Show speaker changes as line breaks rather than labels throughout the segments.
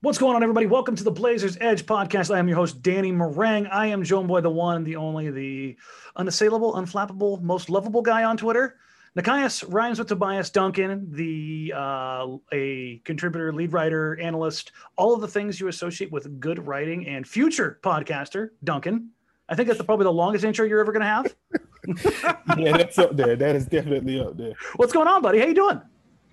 What's going on, everybody? Welcome to the Blazers Edge podcast. I am your host, Danny Marang. I am Joan Boy, the one, the only, the unassailable, unflappable, most lovable guy on Twitter. Nekias rhymes with Tobias Duncan, the uh, a contributor, lead writer, analyst, all of the things you associate with good writing and future podcaster, Duncan. I think that's probably the longest intro you're ever going to have.
yeah, that's up there. That is definitely up there.
What's going on, buddy? How you doing?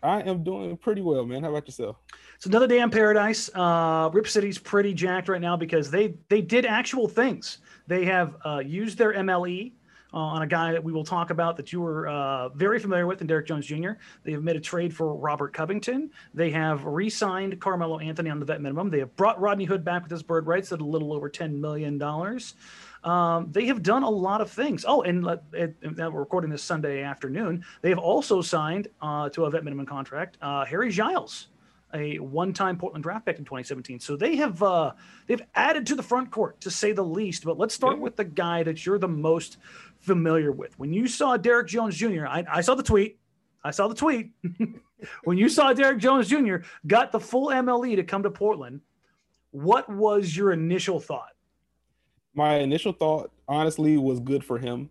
I am doing pretty well, man. How about yourself?
It's another day in paradise. Uh, Rip City's pretty jacked right now because they they did actual things. They have uh, used their MLE uh, on a guy that we will talk about that you were uh, very familiar with, and Derrick Jones Jr. They have made a trade for Robert Covington. They have re-signed Carmelo Anthony on the vet minimum. They have brought Rodney Hood back with his bird rights at a little over ten million dollars. Um, they have done a lot of things. Oh, and let, it, now we're recording this Sunday afternoon. They have also signed uh, to a vet minimum contract uh, Harry Giles, a one-time Portland draft pick in 2017. So they have uh, they've added to the front court to say the least. But let's start with the guy that you're the most familiar with. When you saw Derrick Jones Jr., I, I saw the tweet. I saw the tweet. when you saw Derrick Jones Jr. got the full MLE to come to Portland, what was your initial thought?
My initial thought, honestly, was good for him,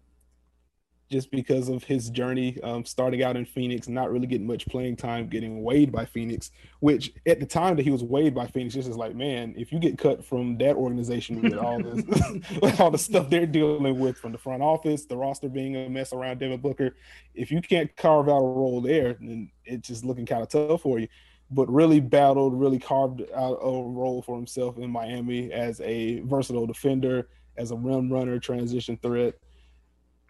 just because of his journey, um, starting out in Phoenix, not really getting much playing time, getting weighed by Phoenix. Which at the time that he was weighed by Phoenix, just is like, man, if you get cut from that organization with all this, with all the stuff they're dealing with from the front office, the roster being a mess around Devin Booker, if you can't carve out a role there, then it's just looking kind of tough for you but really battled, really carved out a role for himself in Miami as a versatile defender, as a rim runner, transition threat.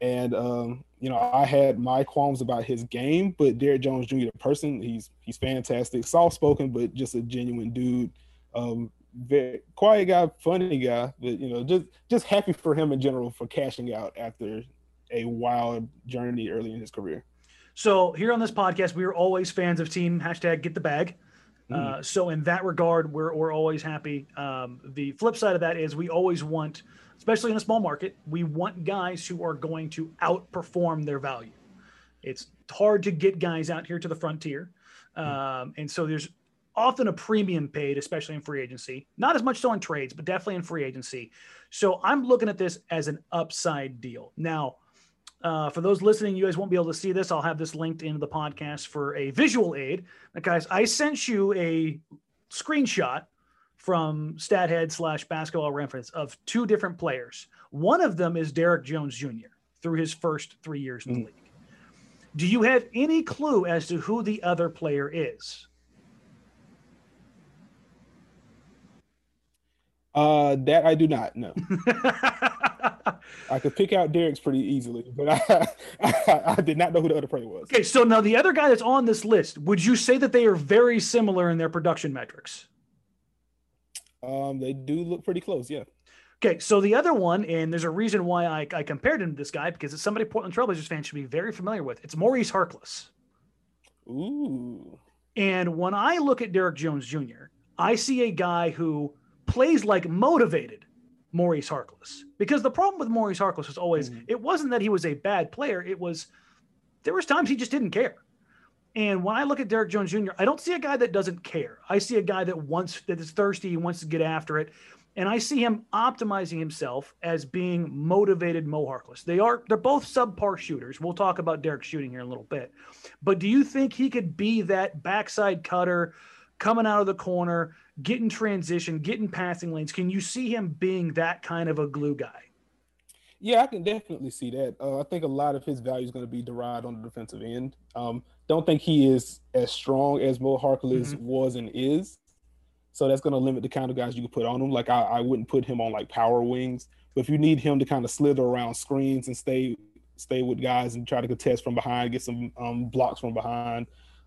And um, you know, I had my qualms about his game, but Derrick Jones Jr. the person, he's he's fantastic, soft spoken, but just a genuine dude. Um, very quiet guy, funny guy, but you know, just just happy for him in general for cashing out after a wild journey early in his career.
So here on this podcast, we are always fans of team hashtag get the bag. Uh,
Mm.
so in that regard, we're, we're always happy. Um, the flip side of that is we always want, especially in a small market, we want guys who are going to outperform their value. It's hard to get guys out here to the frontier. Um, and so there's often a premium paid, especially in free agency. Not as much so in trades, but definitely in free agency. So I'm looking at this as an upside deal. Now, uh, for those listening, you guys won't be able to see this. I'll have this linked into the podcast for a visual aid. Now, guys, I sent you a screenshot from StatHead slash Basketball Reference of two different players. One of them is Derrick Jones Jr. through his first three years in the
Mm.
league. Do you have any clue as to who the other player is?
Uh, that I do not know. I could pick out Derrick's pretty easily, but I, I, I did not know who the other player was.
okay, so now the other guy that's on this list, would you say that they are very similar in their production metrics?
Um, they do look pretty close, yeah.
Okay, so the other one, and there's a reason why I, I compared him to this guy because it's somebody Portland Trailblazers fans should be very familiar with. It's Maurice Harkless.
Ooh.
And when I look at Derrick Jones Jr., I see a guy who plays like motivated Maurice Harkless. Because the problem with Maurice Harkless was always
Mhm.
it wasn't that he was a bad player, it was there was times he just didn't care. And when I look at Derrick Jones Jr., I don't see a guy that doesn't care. I see a guy that wants that is thirsty, he wants to get after it. And I see him optimizing himself as being motivated Mo Harkless. They are they're both subpar shooters. We'll talk about Derrick shooting here in a little bit. But do you think he could be that backside cutter coming out of the corner, getting transition, getting passing lanes? Can you see him being that kind of a glue guy?
Yeah, I can definitely see that. Uh, I think a lot of his value is going to be derived on the defensive end. Um, don't think he is as strong as Mo Harkless
Mhm.
was and is. So that's going to limit the kind of guys you can put on him. Like I, I wouldn't put him on like power wings, but if you need him to kind of slither around screens and stay stay with guys and try to contest from behind, get some um, blocks from behind.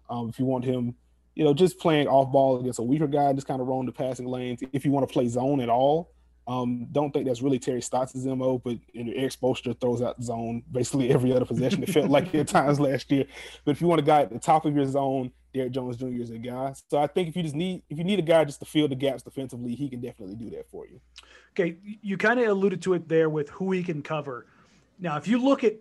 Um, if you want him, you know, just playing off ball against a weaker guy, just kind of roam the passing lanes. If you want to play zone at all, um, don't think that's really Terry Stotts' MO, but you know, Spoelstra throws out zone basically every other possession. It felt like at times last year. But if you want a guy at the top of your zone, Derrick Jones Jr. is a guy. So I think if you just need if you need a guy just to fill the gaps defensively, he can definitely do that for you.
Okay, you kind of alluded to it there with who he can cover. Now, if you look at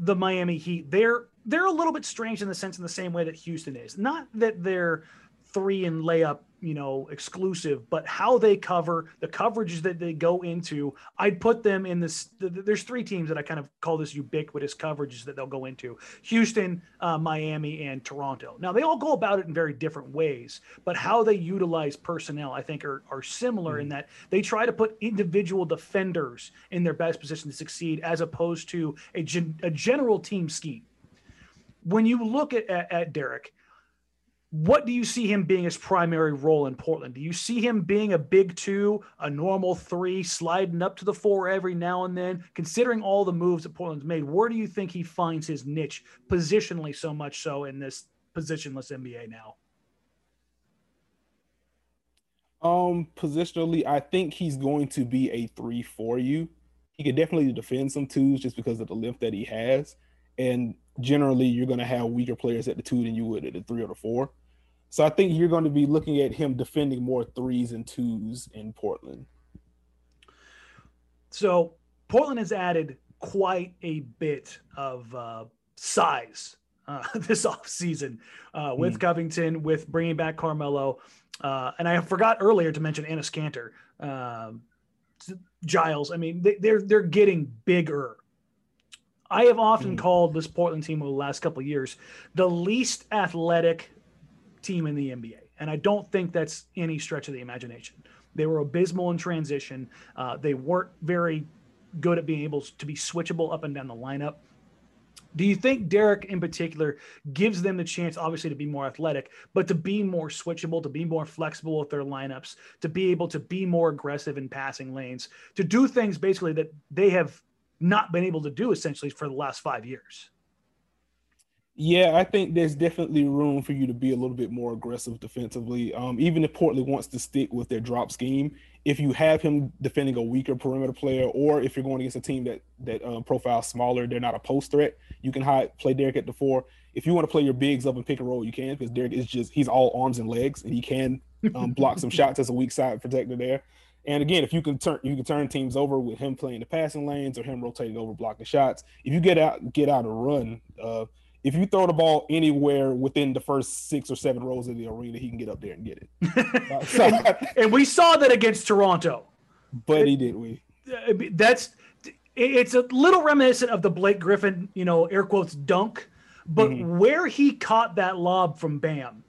the Miami Heat, they're they're a little bit strange in the sense in the same way that Houston is. Not that they're three and layup you know, exclusive, but how they cover the coverages that they go into, I'd put them in this. There's three teams that I kind of call this ubiquitous coverages that they'll go into Houston, uh, Miami, and Toronto. Now, they all go about it in very different ways, but how they utilize personnel, I think, are, are similar mm-hmm. in that they try to put individual defenders in their best position to succeed as opposed to a, gen, a general team scheme. When you look at, at, at Derrick, what do you see him being his primary role in Portland? Do you see him being a big two, a normal three, sliding up to the four every now and then? Considering all the moves that Portland's made, where do you think he finds his niche positionally so much so in this positionless NBA now?
Um, positionally, I think he's going to be a three for you. He could definitely defend some twos just because of the length that he has. And generally you're going to have weaker players at the two than you would at the three or the four. So I think you're going to be looking at him defending more threes and twos in Portland.
So Portland has added quite a bit of uh, size uh, this offseason uh, with mm. Covington, with bringing back Carmelo. Uh, and I forgot earlier to mention Enes Kanter, um, Giles. I mean, they, they're they're getting bigger I have often mm. called this Portland team over the last couple of years the least athletic team in the NBA. And I don't think that's any stretch of the imagination. They were abysmal in transition. Uh, they weren't very good at being able to be switchable up and down the lineup. Do you think Derrick in particular gives them the chance, obviously, to be more athletic, but to be more switchable, to be more flexible with their lineups, to be able to be more aggressive in passing lanes, to do things basically that they have not been able to do essentially for the last five years.
Yeah, I think there's definitely room for you to be a little bit more aggressive defensively. Um, even if Portland wants to stick with their drop scheme, if you have him defending a weaker perimeter player, or if you're going against a team that that um, profiles smaller, they're not a post threat. You can hide, play Derrick at the four. If you want to play your bigs up and pick and roll, you can because Derrick is just he's all arms and legs, and he can um, block some shots as a weak side protector there. And again, if you can turn you can turn teams over with him playing the passing lanes or him rotating over blocking shots. If you get out get out a run, uh, if you throw the ball anywhere within the first six or seven rows of the arena, he can get up there and get it.
uh, so, and, and, we saw that against Toronto.
But he did we.
That's it's a little reminiscent of the Blake Griffin, you know, air quotes dunk, but mm-hmm. where he caught that lob from Bam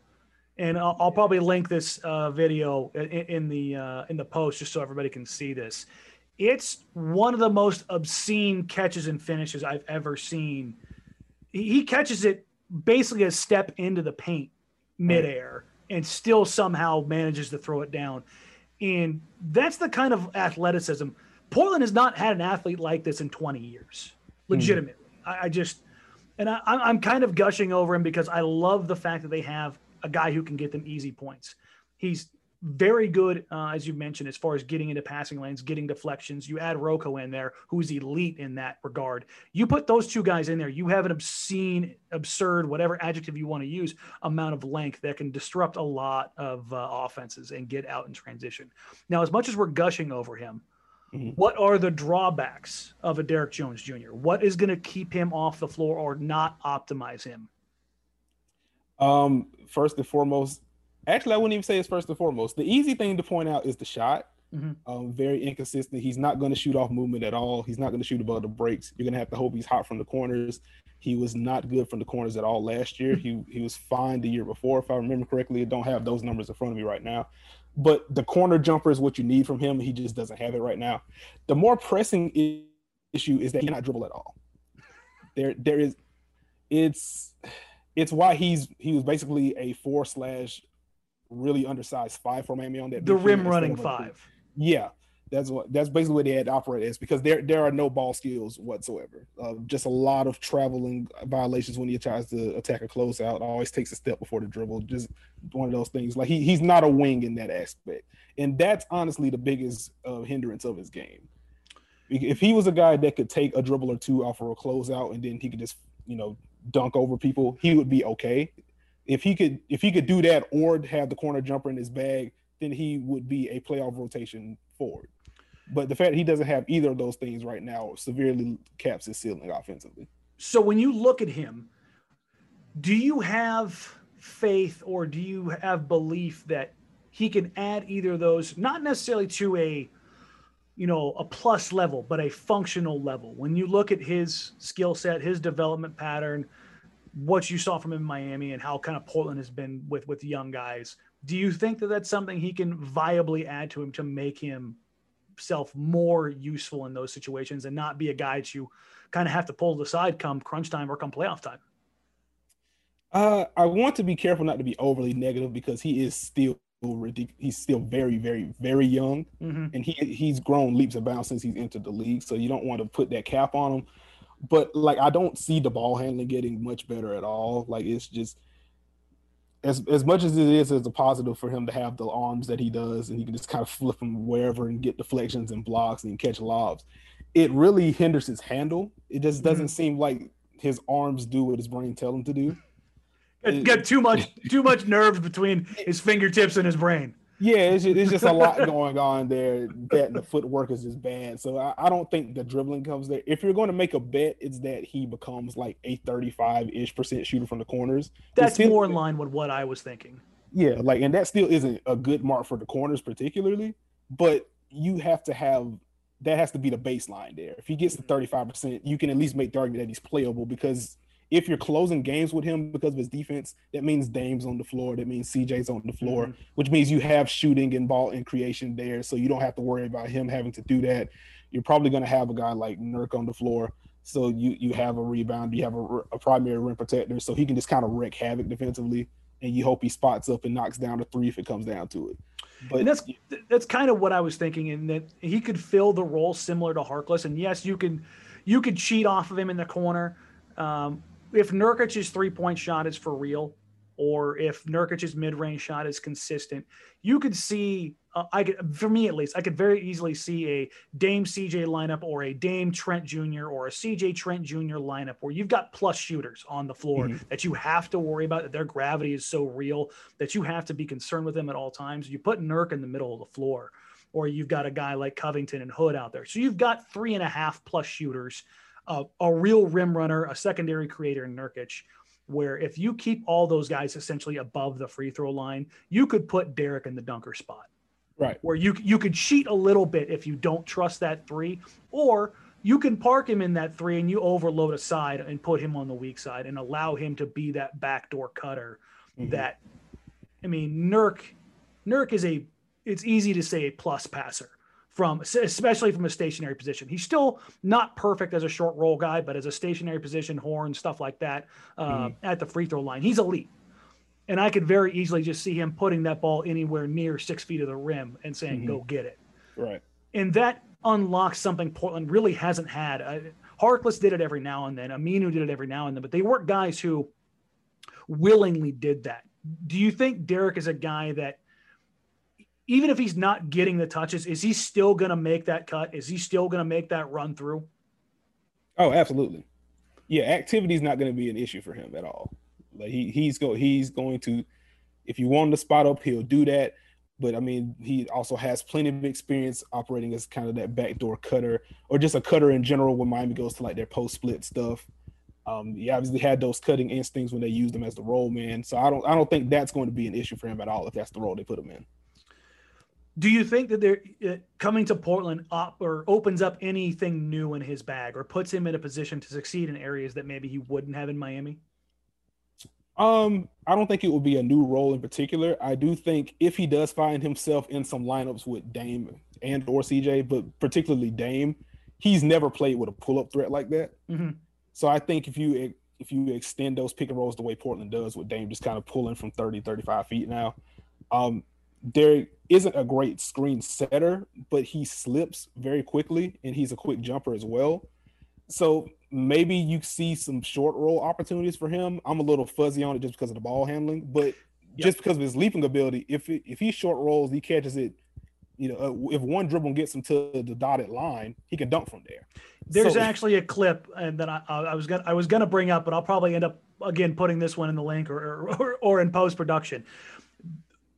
and I'll, I'll probably link this uh, video in, in the uh, in the post just so everybody can see this. It's one of the most obscene catches and finishes I've ever seen. He, he catches it basically a step into the paint midair and still somehow manages to throw it down. And that's the kind of athleticism. Portland has not had an athlete like this in 20 years, hmm. legitimately. Mm. I, I, just, and I, I'm kind of gushing over him because I love the fact that they have a guy who can get them easy points. He's very good, uh, as you mentioned, as far as getting into passing lanes, getting deflections. You add RoCo in there, who's elite in that regard. You put those two guys in there, you have an obscene, absurd, whatever adjective you want to use, amount of length that can disrupt a lot of uh, offenses and get out in transition. Now, as much as we're gushing over him, mm-hmm. what are the drawbacks of a Derrick Jones Jr.? What is going to keep him off the floor or not optimize him?
Um, first and foremost, actually, I wouldn't even say it's first and foremost. The easy thing to point out is the shot. Mm-hmm. Um, very inconsistent. He's not going to shoot off movement at all. He's not going to shoot above the breaks. You're going to have to hope he's hot from the corners. He was not good from the corners at all last year. he he was fine the year before, if I remember correctly. I don't have those numbers in front of me right now. But the corner jumper is what you need from him. He just doesn't have it right now. The more pressing issue is that he cannot dribble at all. There there is it's it's why he's he was basically a four slash really undersized five for Miami on that.
The rim running five.
Yeah, that's what that's basically what they had to operate as because there there are no ball skills whatsoever. Uh, just a lot of traveling violations when he tries to attack a closeout. Always takes a step before the dribble. Just one of those things. Like he he's not a wing in that aspect, and that's honestly the biggest uh, hindrance of his game. If he was a guy that could take a dribble or two off of a closeout and then he could just you know dunk over people, he would be okay. If he could if he could do that or have the corner jumper in his bag, then he would be a playoff rotation forward. But the fact he doesn't have either of those things right now severely caps his ceiling offensively.
So when you look at him, do you have faith or do you have belief that he can add either of those, not necessarily to a you know a plus level but a functional level when you look at his skill set his development pattern what you saw from him in miami and how kind of portland has been with with young guys do you think that that's something he can viably add to him to make him himself more useful in those situations and not be a guy that you kind of have to pull to the side come crunch time or come playoff time?
Uh, I want to be careful not to be overly negative because he is still ridiculous. He's still very, very, very young, mm-hmm. and he he's grown leaps and bounds since he's entered the league. So you don't want to put that cap on him. But like, I don't see the ball handling getting much better at all. Like, it's just as as much as it is as a positive for him to have the arms that he does, and he can just kind of flip them wherever and get deflections and blocks and catch lobs, it really hinders his handle. It just doesn't mm-hmm. seem like his arms do what his brain tell him to do.
Got too much too much nerves between his fingertips and his brain.
Yeah, it's just, it's just a lot going on there. That the footwork is just bad. So I, I, don't think the dribbling comes there. If you're going to make a bet, it's that he becomes like a 35 ish percent shooter from the corners.
That's still, more in line with what I was thinking.
Yeah, like, and that still isn't a good mark for the corners, particularly. But you have to have that has to be the baseline there. If he gets to 35 percent, you can at least make the argument that he's playable because if you're closing games with him because of his defense, that means Dame's on the floor. That means CJ's on the floor, mm-hmm. which means you have shooting and ball and creation there. So you don't have to worry about him having to do that. You're probably going to have a guy like Nurk on the floor. So you you have a rebound, you have a, a primary rim protector, so he can just kind of wreak havoc defensively. And you hope he spots up and knocks down a three if it comes down to it.
But and that's that's kind of what I was thinking, and that he could fill the role similar to Harkless. And yes, you can you could cheat off of him in the corner. Um, if Nurkic's three point shot is for real, or if Nurkic's mid range shot is consistent, you could see. Uh, I could, for me at least, I could very easily see a Dame CJ lineup or a Dame Trent Jr. or a CJ Trent Jr. lineup where you've got plus shooters on the floor mm-hmm. that you have to worry about. That their gravity is so real that you have to be concerned with them at all times. You put Nurk in the middle of the floor, or you've got a guy like Covington and Hood out there. So you've got three and a half plus shooters a, a real rim runner, a secondary creator in Nurkic, where if you keep all those guys essentially above the free throw line, you could put Derrick in the dunker spot.
Right.
Where you you could cheat a little bit if you don't trust that three, or you can park him in that three and you overload a side and put him on the weak side and allow him to be that backdoor cutter. Mm-hmm. That, I mean, Nurk, Nurk is a. It's easy to say a plus passer from especially from a stationary position. He's still not perfect as a short roll guy, but as a stationary position, horn stuff like that uh, mm. at the free throw line, he's elite. And I could very easily just see him putting that ball anywhere near six feet of the rim and saying, mm-hmm. "Go get it."
Right.
And that unlocks something Portland really hasn't had. Uh, Harkless did it every now and then. Aminu did it every now and then, but they weren't guys who willingly did that. Do you think Derrick is a guy that even if he's not getting the touches, is he still going to make that cut? Is he still going to make that run through?
Oh, absolutely. Yeah, activity is not going to be an issue for him at all. Like he he's go he's going to if you want to spot up, he'll do that. But I mean, he also has plenty of experience operating as kind of that backdoor cutter or just a cutter in general when Miami goes to like their post split stuff. Um, he obviously had those cutting instincts when they used him as the role man. So I don't I don't think that's going to be an issue for him at all if that's the role they put him in.
Do you think that they're uh, coming to Portland up or opens up anything new in his bag or puts him in a position to succeed in areas that maybe he wouldn't have in Miami?
Um, I don't think it will be a new role in particular. I do think if he does find himself in some lineups with Dame and or CJ, but particularly Dame, he's never played with a pull-up threat like that. Mm-hmm. So I think if you if you extend those pick and rolls the way Portland does with Dame just kind of pulling from 30, 35 feet now, Um, Derrick isn't a great screen setter, but he slips very quickly and he's a quick jumper as well. So maybe you see some short roll opportunities for him. I'm a little fuzzy on it just because of the ball handling, but yep. just because of his leaping ability, if it, if he short rolls, he catches it. You know, uh, if one dribble gets him to the dotted line, he can dunk from there.
There's so, actually a clip, and that I, I was gonna I was gonna bring up, but I'll probably end up again putting this one in the link or or, or in post production.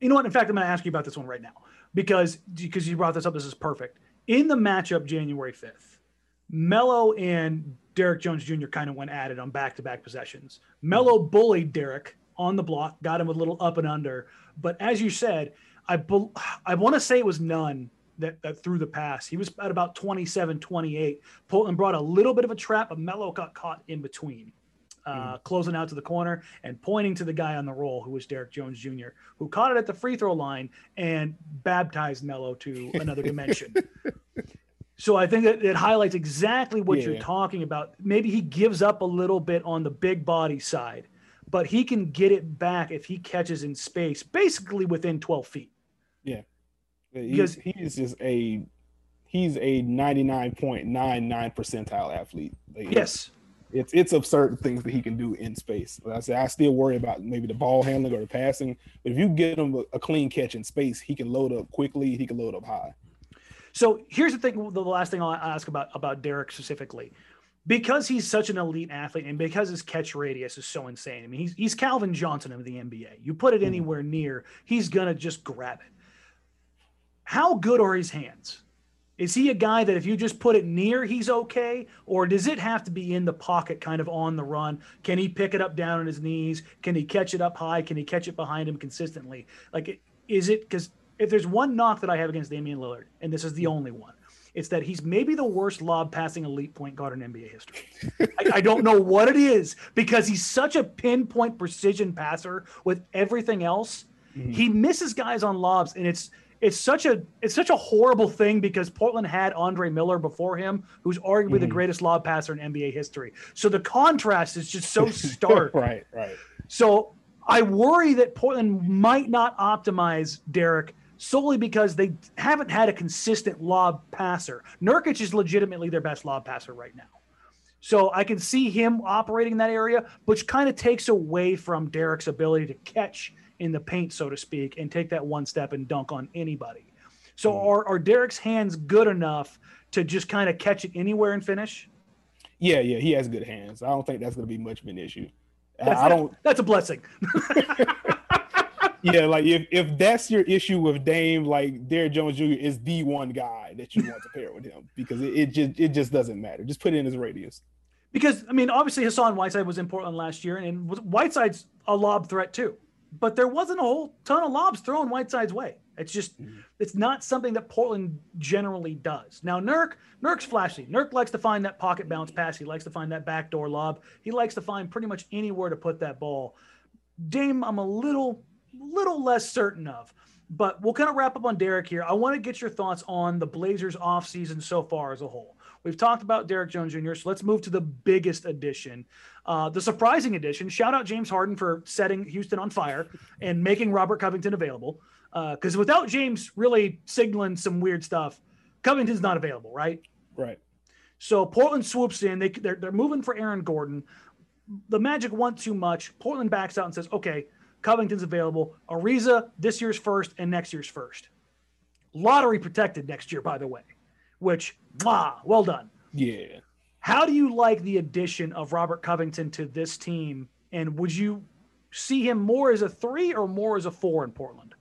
You know what? In fact, I'm going to ask you about this one right now because because you brought this up. This is perfect. In the matchup January 5th, Melo and Derrick Jones Jr. kind of went at it on back to back possessions. Melo bullied Derrick on the block, got him a little up and under. But as you said, I, I want to say it was none that, that threw the pass. He was at about 27, 28. Portland brought a little bit of a trap, but Melo got caught in between uh, mm. closing out to the corner and pointing to the guy on the roll, who was Derrick Jones Jr., who caught it at the free throw line and baptized Melo to another dimension. So I think that it highlights exactly what yeah. you're talking about. Maybe he gives up a little bit on the big body side, but he can get it back if he catches in space, basically within 12 feet.
Yeah, because he's, he's just a he's a 99.99 percentile athlete.
Yes,
it's it's absurd things that he can do in space. Like I say I still worry about maybe the ball handling or the passing, but if you get him a, a clean catch in space, he can load up quickly. He can load up high.
So here's the thing: the last thing I'll ask about about Derrick specifically, because he's such an elite athlete and because his catch radius is so insane. I mean, he's he's Calvin Johnson of the NBA. You put it hmm. anywhere near, he's gonna just grab it. How good are his hands? Is he a guy that if you just put it near, he's okay? Or does it have to be in the pocket, kind of on the run? Can he pick it up down on his knees? Can he catch it up high? Can he catch it behind him consistently? Like, is it because if there's one knock that I have against Damian Lillard, and this is the only one, it's that he's maybe the worst lob passing elite point guard in NBA history. I, I, don't know what it is because he's such a pinpoint precision passer with everything else. Mm-hmm. He misses guys on lobs, and it's it's such a it's such a horrible thing because Portland had Andre Miller before him, who's arguably mm. the greatest lob passer in NBA history. So the contrast is just so stark.
right, right.
So I worry that Portland might not optimize Derrick solely because they haven't had a consistent lob passer. Nurkic is legitimately their best lob passer right now. So I can see him operating in that area, which kind of takes away from Derrick's ability to catch in the paint, so to speak, and take that one step and dunk on anybody. So mm. are, are Derrick's hands good enough to just kind of catch it anywhere and finish?
Yeah, yeah, he has good hands. I don't think that's going to be much of an issue.
That's
I, don't.
That's a blessing.
yeah, like if, if that's your issue with Dame, like Derrick Jones Jr. is the one guy that you want to pair with him because it, it just it just doesn't matter. Just put it in his radius.
Because I mean, obviously Hassan Whiteside was in Portland last year, and Whiteside's a lob threat too but there wasn't a whole ton of lobs thrown Whiteside's way. It's just mm-hmm. it's not something that Portland generally does. Now Nurk, Nurk's flashy. Nurk likes to find that pocket bounce pass. He likes to find that backdoor lob. He likes to find pretty much anywhere to put that ball. Dame, I'm a little little less certain of. But we'll kind of wrap up on Derrick here. I want to get your thoughts on the Blazers offseason so far as a whole. We've talked about Derrick Jones Jr., so let's move to the biggest addition, uh, the surprising addition. Shout out James Harden for setting Houston on fire and making Robert Covington available. Because uh, without James really signaling some weird stuff, Covington's not available, right?
Right.
So Portland swoops in. They they're, they're moving for Aaron Gordon. The Magic want too much. Portland backs out and says, "Okay, Covington's available. Ariza this year's first and next year's first. Lottery protected next year, by the way." Which, wow, well done.
Yeah.
How do you like the addition of Robert Covington to this team? And would you see him more as a three or more as a four in Portland?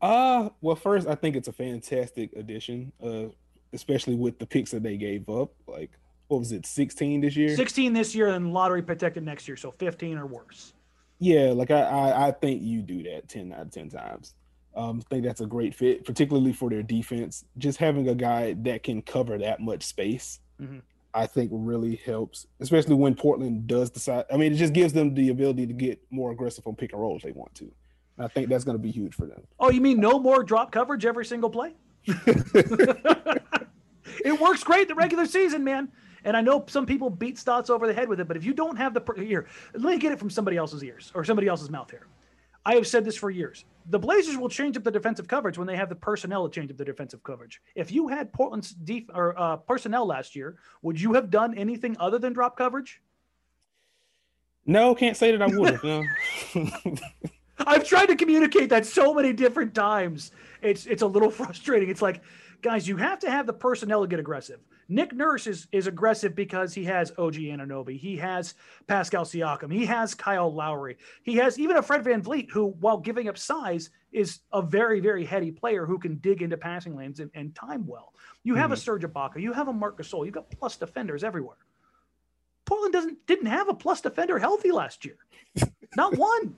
Uh, well, first, I think it's a fantastic addition, uh, especially with the picks that they gave up. Like, what was it, 16 this year?
16 this year and lottery protected next year. So 15 or worse.
Yeah, like I, I, I think you do that 10 out of 10 times. Um, I think that's a great fit, particularly for their defense. Just having a guy that can cover that much space, mm-hmm. I think really helps, especially when Portland does decide. I mean, it just gives them the ability to get more aggressive on pick and roll if they want to. And I think that's going to be huge for them.
Oh, you mean no more drop coverage every single play? it works great the regular season, man. And I know some people beat Stotts over the head with it, but if you don't have the here, let me get it from somebody else's ears or somebody else's mouth here. I have said this for years. The Blazers will change up the defensive coverage when they have the personnel to change up the defensive coverage. If you had Portland's def- or uh, personnel last year, would you have done anything other than drop coverage?
No, can't say that I would no.
I've tried to communicate that so many different times. It's it's a little frustrating. It's like, guys, you have to have the personnel to get aggressive. Nick Nurse is is aggressive because he has OG Anunoby, he has Pascal Siakam, he has Kyle Lowry, he has even a Fred VanVleet who, while giving up size, is a very very heady player who can dig into passing lanes and, and time well. You have mm-hmm. a Serge Ibaka, you have a Marc Gasol, you've got plus defenders everywhere. Portland doesn't didn't have a plus defender healthy last year, not one.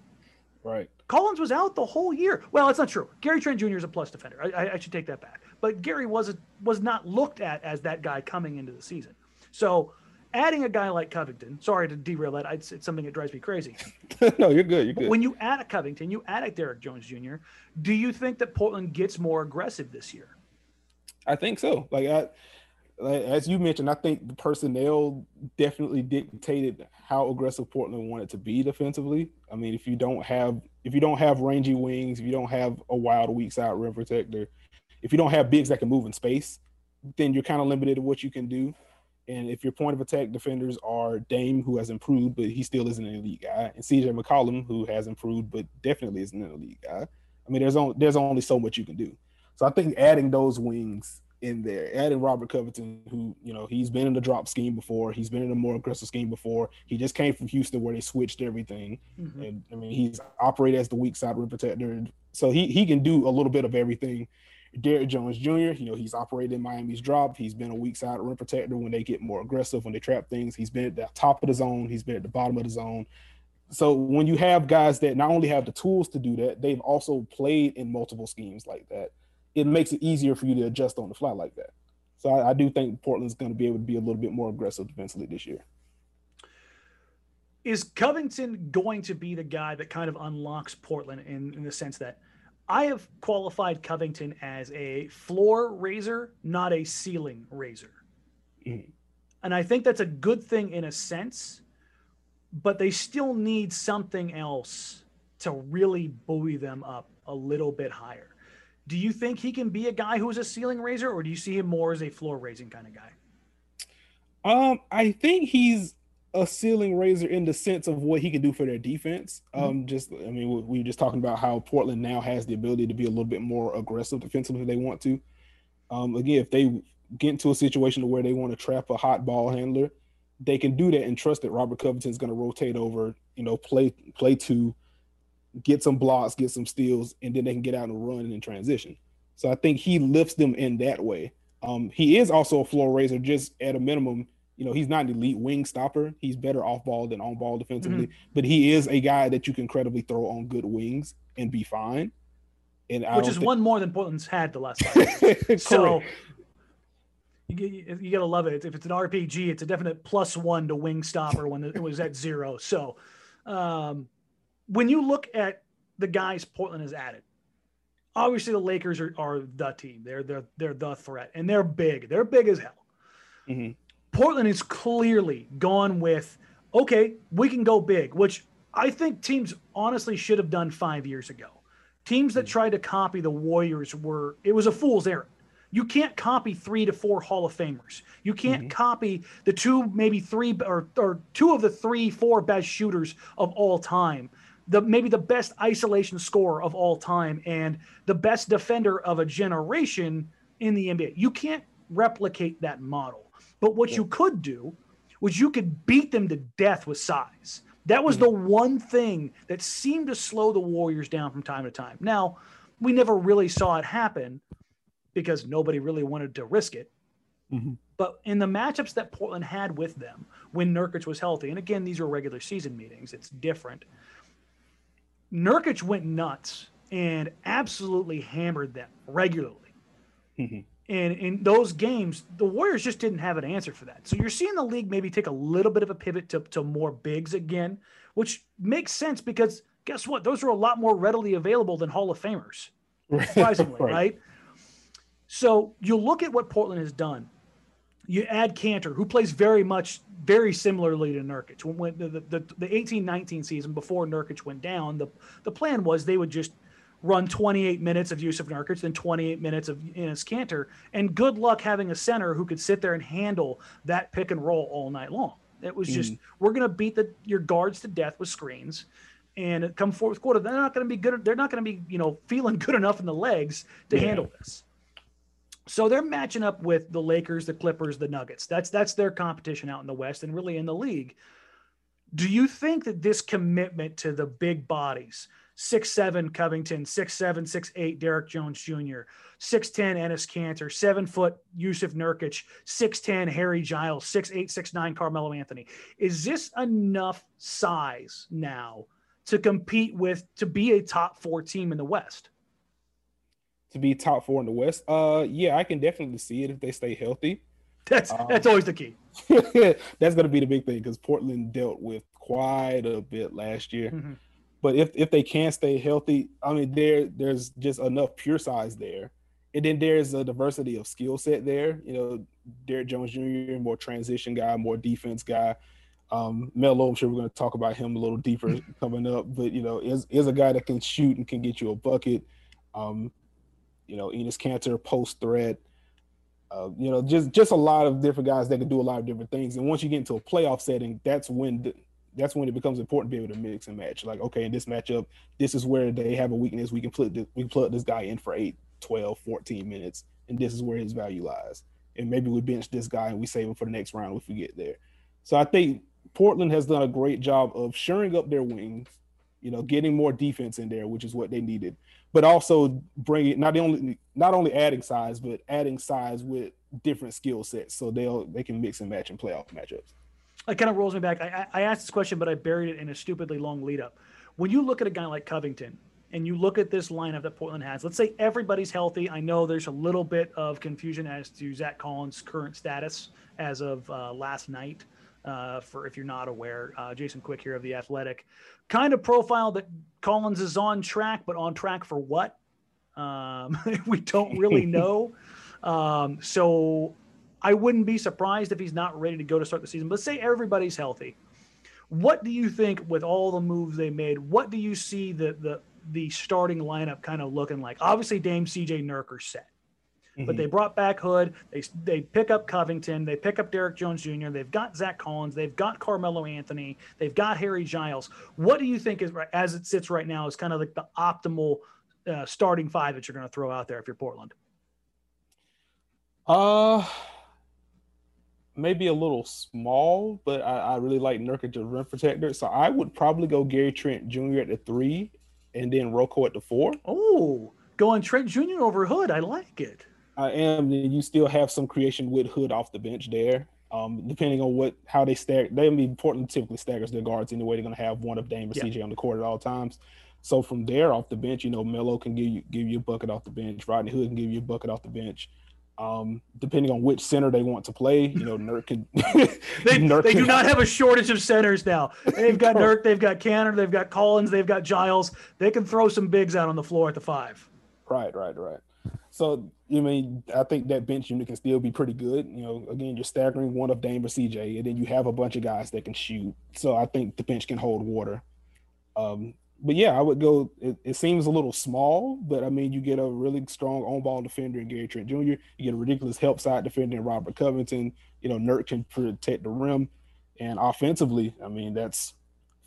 Right.
Collins was out the whole year. Well, it's not true. Gary Trent Jr. is a plus defender. I, I, should take that back. But Gary was was not looked at as that guy coming into the season. So adding a guy like Covington, sorry to derail that. It's, it's something that drives me crazy.
no, you're good. You're good.
When you add a Covington, you add a Derrick Jones Jr. Do you think that Portland gets more aggressive this year?
I think so. Like I, as you mentioned, I think the personnel definitely dictated how aggressive Portland wanted to be defensively. I mean, if you don't have if you don't have rangy wings, if you don't have a wild weak side rim protector, if you don't have bigs that can move in space, then you're kind of limited to what you can do. And if your point of attack defenders are Dame, who has improved, but he still isn't an elite guy, and CJ McCollum, who has improved, but definitely isn't an elite guy. I mean, there's only there's only so much you can do. So I think adding those wings in there. Adding Robert Covington, who you know he's been in the drop scheme before, he's been in a more aggressive scheme before. He just came from Houston where they switched everything, mm-hmm. and I mean he's operated as the weak side rim protector, so he he can do a little bit of everything. Derrick Jones Jr., you know, he's operated in Miami's drop. He's been a weak side rim protector when they get more aggressive, when they trap things. He's been at the top of the zone. He's been at the bottom of the zone. So when you have guys that not only have the tools to do that, they've also played in multiple schemes like that it makes it easier for you to adjust on the fly like that. So I, I do think Portland's going to be able to be a little bit more aggressive defensively this year.
Is Covington going to be the guy that kind of unlocks Portland in, in the sense that I have qualified Covington as a floor raiser, not a ceiling raiser. Mm-hmm. And I think that's a good thing in a sense, but they still need something else to really buoy them up a little bit higher. Do you think he can be a guy who is a ceiling raiser, or do you see him more as a floor raising kind of guy?
Um, I think he's a ceiling raiser in the sense of what he can do for their defense. Mm-hmm. Um, just I mean, we were just talking about how Portland now has the ability to be a little bit more aggressive defensively if they want to. Um, again, if they get into a situation where they want to trap a hot ball handler, they can do that and trust that Robert Covington is going to rotate over, you know, play play two, get some blocks, get some steals, and then they can get out and run in transition. So I think he lifts them in that way. Um, he is also a floor raiser, just at a minimum. You know, he's not an elite wing stopper. He's better off ball than on ball defensively, mm-hmm. but he is a guy that you can credibly throw on good wings and be fine.
And which is think... one more than Portland's had the last five years. so you, you, gotta love it. If it's an RPG, it's a definite plus one to wing stopper when it was at zero. So, um, when you look at the guys Portland has added, obviously the Lakers are, are the team. They're they're they're the threat, and they're big. They're big as hell. Mm-hmm. Portland is clearly gone with okay, we can go big, which I think teams honestly should have done five years ago. Teams that mm-hmm. tried to copy the Warriors were it was a fool's errand. You can't copy three to four Hall of Famers. You can't mm-hmm. copy the two, maybe three, or, or two of the three, four best shooters of all time the maybe the best isolation scorer of all time and the best defender of a generation in the NBA. You can't replicate that model. But what yeah. you could do was you could beat them to death with size. That was mm-hmm. the one thing that seemed to slow the Warriors down from time to time. Now, we never really saw it happen because nobody really wanted to risk it. Mm-hmm. But in the matchups that Portland had with them when Nurkic was healthy, and again, these were regular season meetings, it's different. Nurkic went nuts and absolutely hammered them regularly. Mm-hmm. And in those games, the Warriors just didn't have an answer for that. So you're seeing the league maybe take a little bit of a pivot to, to more bigs again, which makes sense because guess what? Those are a lot more readily available than Hall of Famers, surprisingly, right. right? So you look at what Portland has done. You add Kanter, who plays very much very similarly to Nurkic. When the the, the 18-19 season before Nurkic went down, the the plan was they would just run 28 minutes of Jusuf Nurkic, then 28 minutes of Enes Kanter, and good luck having a center who could sit there and handle that pick and roll all night long. It was just mm. we're going to beat the your guards to death with screens, and come fourth quarter they're not going to be good. They're not going to be you know feeling good enough in the legs to yeah. handle this. So they're matching up with the Lakers, the Clippers, the Nuggets. That's that's their competition out in the West and really in the league. Do you think that this commitment to the big bodies, six seven Covington, six seven, six eight Derrick Jones Jr., six ten Enes Kanter, seven foot Jusuf Nurkic, six ten Harry Giles, six eight, six nine Carmelo Anthony, is this enough size now to compete with to be a top four team in the West?
To be top four in the West, uh, yeah, I can definitely see it if they stay healthy.
That's um, that's always the key.
that's going to be the big thing because Portland dealt with quite a bit last year. Mm-hmm. But if if they can stay healthy, I mean, there there's just enough pure size there, and then there's a diversity of skill set there. You know, Derrick Jones Jr. more transition guy, more defense guy. Um, Melo, I'm sure we're going to talk about him a little deeper coming up, but you know, is is a guy that can shoot and can get you a bucket. Um, you know, Enes Kanter post threat. Uh, you know, just just a lot of different guys that can do a lot of different things. And once you get into a playoff setting, that's when the, that's when it becomes important to be able to mix and match. Like, okay, in this matchup, this is where they have a weakness. We can put this, we can plug this guy in for 8, 12, 14 minutes, and this is where his value lies. And maybe we bench this guy and we save him for the next round if we get there. So I think Portland has done a great job of shoring up their wings, you know, getting more defense in there, which is what they needed, but also bringing not only not only adding size, but adding size with different skill sets, so they'll they can mix and match in playoff matchups
it kind of rolls me back. I, I asked this question, but I buried it in a stupidly long lead up. When you look at a guy like Covington and you look at this lineup that Portland has, let's say everybody's healthy. I know there's a little bit of confusion as to Zach Collins' current status as of uh, last night. Uh, for if you're not aware, uh, Jason Quick here of the Athletic, kind of profile that Collins is on track, but on track for what? Um, we don't really know. Um, so I wouldn't be surprised if he's not ready to go to start the season. But say everybody's healthy. What do you think with all the moves they made? What do you see the the the starting lineup kind of looking like? Obviously, Dame CJ Nurk set. Mm-hmm. But they brought back Hood. They they pick up Covington. They pick up Derrick Jones Jr. They've got Zach Collins. They've got Carmelo Anthony. They've got Harry Giles. What do you think is as it sits right now is kind of like the optimal uh, starting five that you're going to throw out there if you're Portland?
Uh maybe a little small, but I, I really like Nurkic as rim protector. So I would probably go Gary Trent Jr. at the three and then RoCo at the four.
Oh, going Trent Jr. over Hood. I like it.
I am. You still have some creation with Hood off the bench there. Um, depending on what how they stack, they be Portland typically staggers their guards anyway. They're gonna have one of Dame or yeah. CJ on the court at all times. So from there off the bench, you know, Melo can give you give you a bucket off the bench. Rodney Hood can give you a bucket off the bench. Um, depending on which center they want to play, you know, Nurk can.
they, Nurk they do not have a shortage of centers now. They've got Nurk, they've got Kanter, they've got Collins, they've got Giles. They can throw some bigs out on the floor at the five.
Right, right, right. So, you mean, I think that bench unit can still be pretty good. You know, again, you're staggering one of Dame or CJ, and then you have a bunch of guys that can shoot. So I think the bench can hold water. Um, but yeah, I would go. It, it, seems a little small, but I mean, you get a really strong on ball defender in Gary Trent Jr. You get a ridiculous help side defender in Robert Covington. You know, Nurk can protect the rim, and offensively, I mean, that's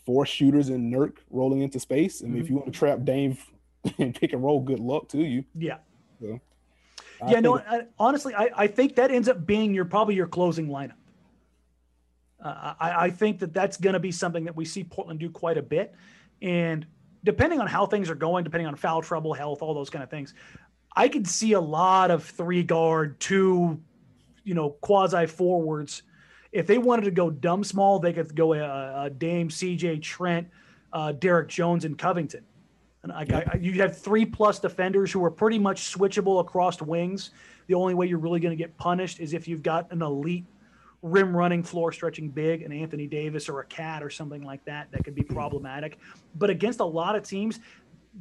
four shooters and Nurk rolling into space. I mean, mm-hmm. if you want to trap Dame and pick and roll, good luck to you.
Yeah. So, yeah. No. I, honestly, I, I think that ends up being your probably your closing lineup. Uh, I, I think that that's going to be something that we see Portland do quite a bit and depending on how things are going, depending on foul trouble, health, all those kind of things, I could see a lot of three guard, two, you know, quasi forwards. If they wanted to go dumb small, they could go a, a Dame, CJ, Trent, uh, Derrick Jones, and Covington. And I, I, you have three plus defenders who are pretty much switchable across wings. The only way you're really going to get punished is if you've got an elite rim running, floor stretching big, an Anthony Davis or a KAT or something like that that could be hmm. problematic. But against a lot of teams,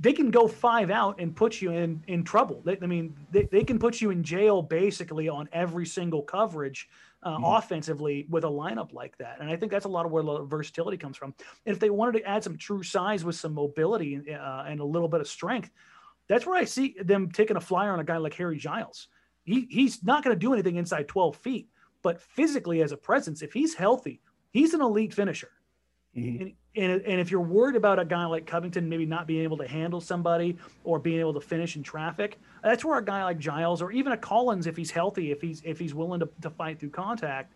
they can go five out and put you in in trouble. They, I mean, they, they can put you in jail basically on every single coverage uh, mm-hmm. offensively with a lineup like that. And I think that's a lot of where the versatility comes from. And if they wanted to add some true size with some mobility uh, and a little bit of strength, that's where I see them taking a flyer on a guy like Harry Giles. He, he's not going to do anything inside 12 feet, but physically as a presence, if he's healthy, he's an elite finisher. Mm-hmm. And, and, and if you're worried about a guy like Covington maybe not being able to handle somebody or being able to finish in traffic, that's where a guy like Giles or even a Collins, if he's healthy, if he's if he's willing to, to fight through contact,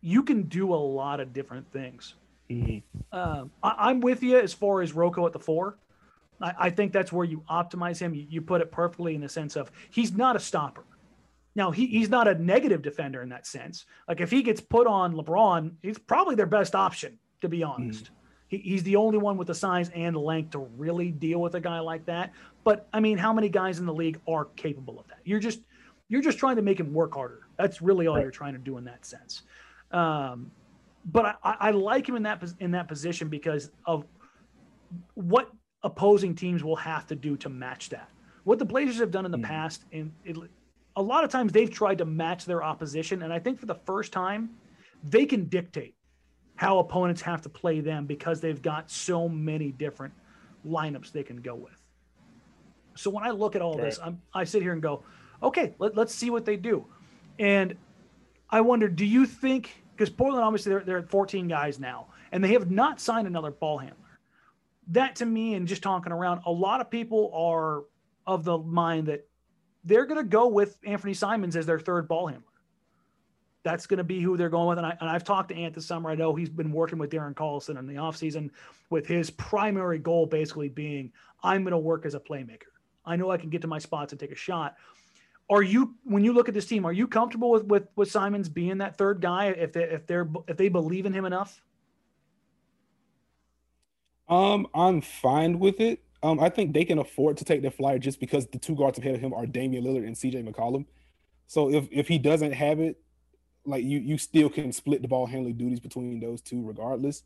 you can do a lot of different things. Mm-hmm. Um, I, am with you as far as RoCo at the four. I, I think that's where you optimize him. You, you, put it perfectly in the sense of he's not a stopper. Now he, he's not a negative defender in that sense. Like if he gets put on LeBron, he's probably their best option, to be honest. Mm-hmm he, he's the only one with the size and length to really deal with a guy like that. But I mean, how many guys in the league are capable of that? You're just you're just trying to make him work harder. That's really all right. you're trying to do in that sense. Um, but I, I like him in that in that position because of what opposing teams will have to do to match that. What the Blazers have done in the mm. past, and it, a lot of times they've tried to match their opposition, and I think for the first time, they can dictate how opponents have to play them because they've got so many different lineups they can go with. So when I look at all right. this, I'm, I sit here and go, okay, let, us see what they do. And I wonder, do you think, because Portland obviously they're, they're at 14 guys now, and they have not signed another ball handler. That to me, and just talking around, a lot of people are of the mind that they're going to go with Anthony Simons as their third ball handler that's going to be who they're going with. And, I, and I've talked to Ant this summer. I know he's been working with Darren Collison in the offseason with his primary goal basically being I'm going to work as a playmaker. I know I can get to my spots and take a shot. Are you when you look at this team, are you comfortable with with, with Simons being that third guy if they if they're if they believe in him enough?
Um, I'm fine with it. Um, I think they can afford to take the flyer just because the two guards ahead of him are Damian Lillard and CJ McCollum. So if if he doesn't have it, like you you still can split the ball handling duties between those two regardless.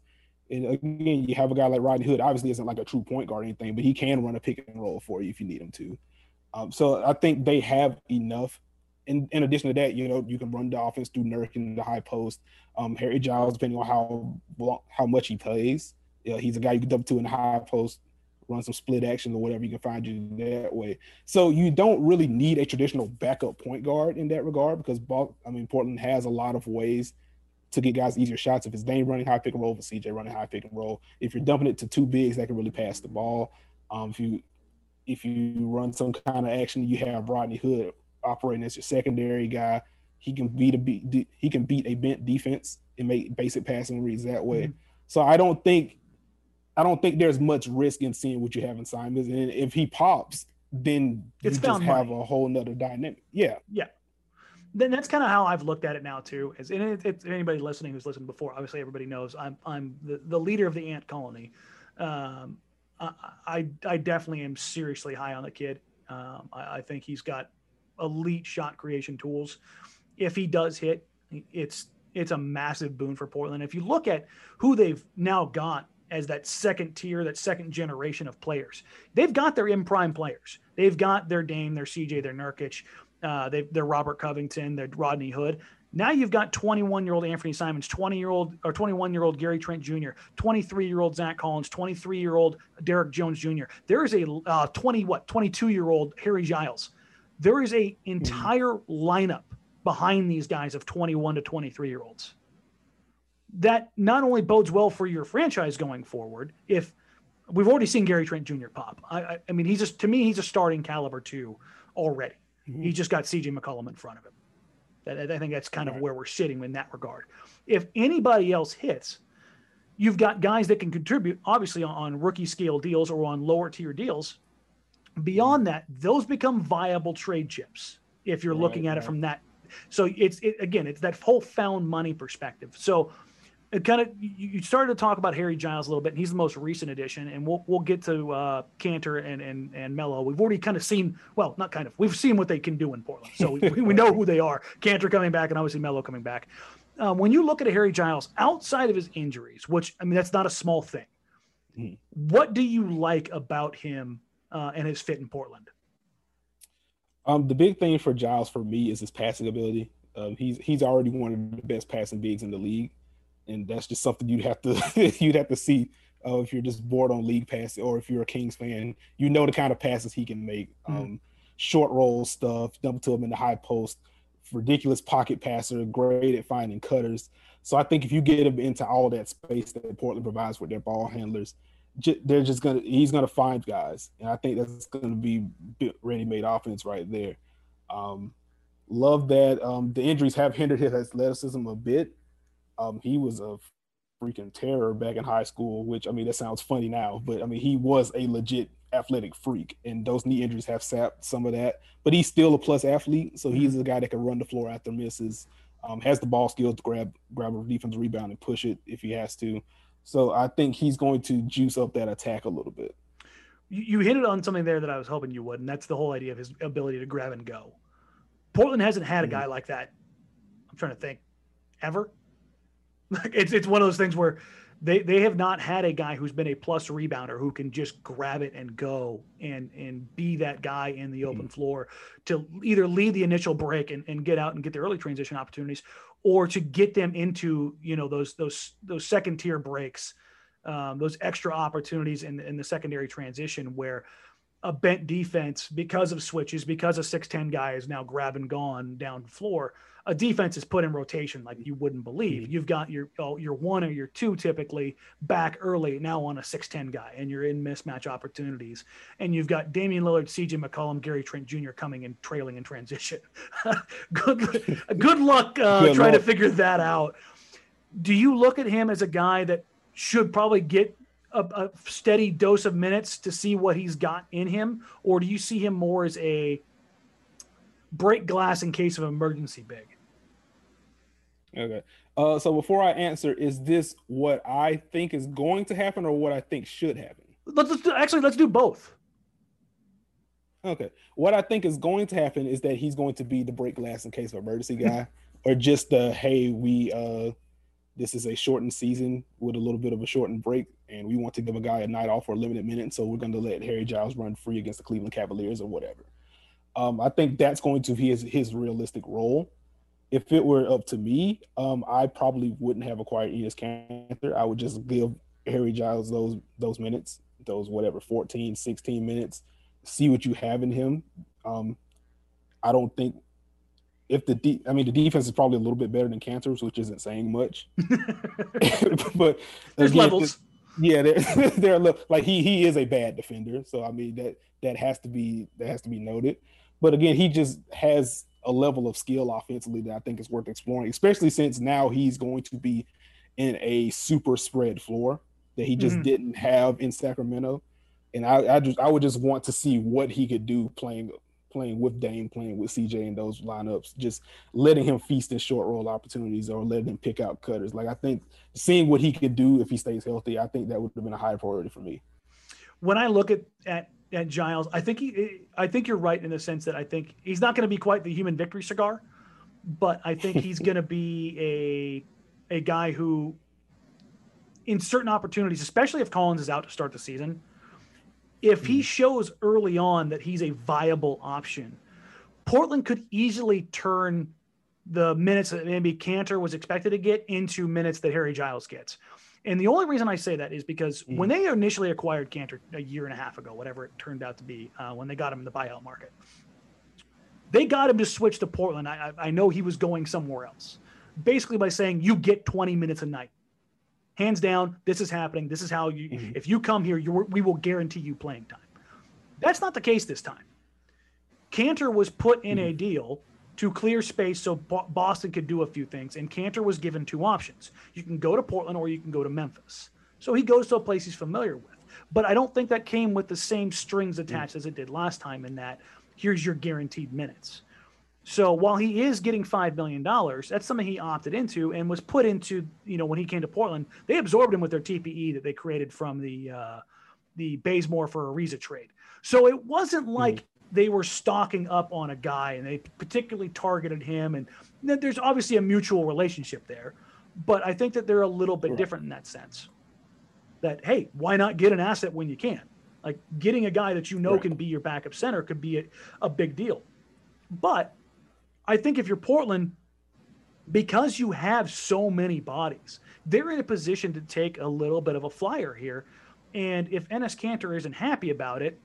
And again, you have a guy like Rodney Hood, obviously isn't like a true point guard or anything, but he can run a pick and roll for you if you need him to. Um, so I think they have enough. In, in addition to that, you know, you can run the offense through Nurk in the high post. Um, Harry Giles, depending on how how much he plays, yeah, he's a guy you can dump to in the high post run some split action or whatever you can find you that way. So you don't really need a traditional backup point guard in that regard because I mean Portland has a lot of ways to get guys easier shots. If it's Dame running high pick and roll, if CJ running high pick and roll, if you're dumping it to two bigs that can really pass the ball, um, if you if you run some kind of action, you have Rodney Hood operating as your secondary guy. He can beat a beat he can beat a bent defense and make basic passing reads that way. Mm-hmm. So I don't think I don't think there's much risk in seeing what you have in Simons. And if he pops, then it's you just have money. a whole nother dynamic. Yeah.
Yeah. Then that's kind of how I've looked at it now too. Is and if anybody listening who's listened before, obviously everybody knows I'm I'm the, the leader of the ant colony. Um, I, I, I definitely am seriously high on the kid. Um, I, I think he's got elite shot creation tools. If he does hit, it's it's a massive boon for Portland. If you look at who they've now got as that second tier, that second generation of players. They've got their in prime players. They've got their Dame, their CJ, their Nurkic, uh, they, their Robert Covington, their Rodney Hood. Now you've got 21 year old Anthony Simons, 20 year old or 21 year old Gary Trent Jr., 23 year old Zach Collins, 23 year old Derrick Jones Jr. There is a uh, 20 what 22 year old Harry Giles. There is a entire lineup behind these guys of 21 to 23 year olds that not only bodes well for your franchise going forward, if we've already seen Gary Trent Jr. pop. I, I, I mean, he's just to me, he's a starting caliber two already. Mm-hmm. He just got CJ McCollum in front of him. I, I think that's kind of where we're sitting in that regard. If anybody else hits, you've got guys that can contribute, obviously on, on rookie scale deals or on lower tier deals. Beyond that, those become viable trade chips if you're right, looking at right. it from that. So it's it, again, it's that whole found money perspective. So kind of you started to talk about Harry Giles a little bit, and he's the most recent addition, and we'll we'll get to uh, Kanter and and and Melo. We've already kind of seen, well, not kind of, we've seen what they can do in Portland, so we, we know who they are. Kanter coming back, and obviously Melo coming back. Um, when you look at a Harry Giles outside of his injuries, which I mean that's not a small thing, Mm-hmm. What do you like about him uh, and his fit in Portland?
Um, the big thing for Giles for me is his passing ability. Um, he's he's already one of the best passing bigs in the league, and that's just something you'd have to you'd have to see uh, if you're just bored on league pass or if you're a Kings fan. You know the kind of passes he can make. Mm-hmm. Um, short roll stuff, dump to him in the high post, ridiculous pocket passer, great at finding cutters. So I think if you get him into all that space that Portland provides with their ball handlers, they're just gonna he's gonna find guys, and I think that's gonna be ready-made offense right there. Um, love that. Um, the injuries have hindered his athleticism a bit. Um, he was a freaking terror back in high school, which I mean that sounds funny now, but I mean he was a legit athletic freak, and those knee injuries have sapped some of that. But he's still a plus athlete, so he's mm-hmm. a guy that can run the floor after misses. Um, has the ball skills to grab grab a defensive rebound and push it if he has to. So I think he's going to juice up that attack a little bit.
You, you hit it on something there that I was hoping you would, and that's the whole idea of his ability to grab and go. Portland hasn't had a guy mm-hmm. like that. I'm trying to think, ever. it's it's one of those things where they they have not had a guy who's been a plus rebounder who can just grab it and go and and be that guy in the open mm-hmm. floor to either lead the initial break and, and get out and get the early transition opportunities or to get them into you know those those those second tier breaks um, those extra opportunities in, in the secondary transition where a bent defense because of switches because a 6'10 guy is now grab and gone down the floor a defense is put in rotation like you wouldn't believe. Mm-hmm. You've got your oh, your one or your two typically back early now on a six ten guy, and you're in mismatch opportunities. And you've got Damian Lillard, C.J. McCollum, Gary Trent Jr. coming and trailing in transition. good good luck uh, good trying luck. to figure that out. Do you look at him as a guy that should probably get a, a steady dose of minutes to see what he's got in him, or do you see him more as a break glass in case of emergency big?
Okay. Uh, so before I answer, is this what I think is going to happen or what I think should happen?
Let's, let's do, actually let's do both.
Okay. What I think is going to happen is that he's going to be the break glass in case of emergency guy, or just the hey, we uh, this is a shortened season with a little bit of a shortened break, and we want to give a guy a night off for a limited minute, so we're going to let Harry Giles run free against the Cleveland Cavaliers or whatever. Um, I think that's going to be his, his realistic role if it were up to me, um, I probably wouldn't have acquired Enes Kanter. I would just give Harry Giles those those minutes, those whatever 14, 16 minutes, see what you have in him. Um, I don't think if the de- I mean the defense is probably a little bit better than Kanter's, which isn't saying much. but
there's again, levels.
Yeah, they're, they're little, like he he is a bad defender, so I mean that that has to be that has to be noted. But again, he just has a level of skill offensively that I think is worth exploring, especially since now he's going to be in a super spread floor that he just mm-hmm. didn't have in Sacramento. And I, I just I would just want to see what he could do playing playing with Dame, playing with CJ in those lineups, just letting him feast in short roll opportunities or letting him pick out cutters. Like I think seeing what he could do if he stays healthy, I think that would have been a high priority for me.
When I look at at at Giles. I think he, I think you're right in the sense that I think he's not going to be quite the human victory cigar, but I think he's going to be a a guy who, in certain opportunities, especially if Collins is out to start the season, if he hmm. shows early on that he's a viable option, Portland could easily turn the minutes that maybe Kanter was expected to get into minutes that Harry Giles gets. And the only reason I say that is because mm. when they initially acquired Kanter a year and a half ago, whatever it turned out to be, uh, when they got him in the buyout market, they got him to switch to Portland. I, I know he was going somewhere else, basically by saying you get 20 minutes a night, hands down. This is happening. This is how you. Mm-hmm. If you come here, we will guarantee you playing time. That's not the case this time. Kanter was put in mm-hmm. a deal to clear space so Boston could do a few things. And Kanter was given two options. You can go to Portland or you can go to Memphis. So he goes to a place he's familiar with. But I don't think that came with the same strings attached mm. as it did last time in that here's your guaranteed minutes. So while he is getting $5 million, that's something he opted into and was put into, you know, when he came to Portland, they absorbed him with their TPE that they created from the, uh, the Bazemore for Ariza trade. So it wasn't like mm they were stocking up on a guy and they particularly targeted him. And there's obviously a mutual relationship there, but I think that they're a little bit different in that sense. that hey, why not get an asset when you can? Like getting a guy that you know
Right.
can be your backup center could be a, a big deal. But I think if you're Portland, because you have so many bodies, they're in a position to take a little bit of a flyer here. And if Enes Kanter isn't happy about it,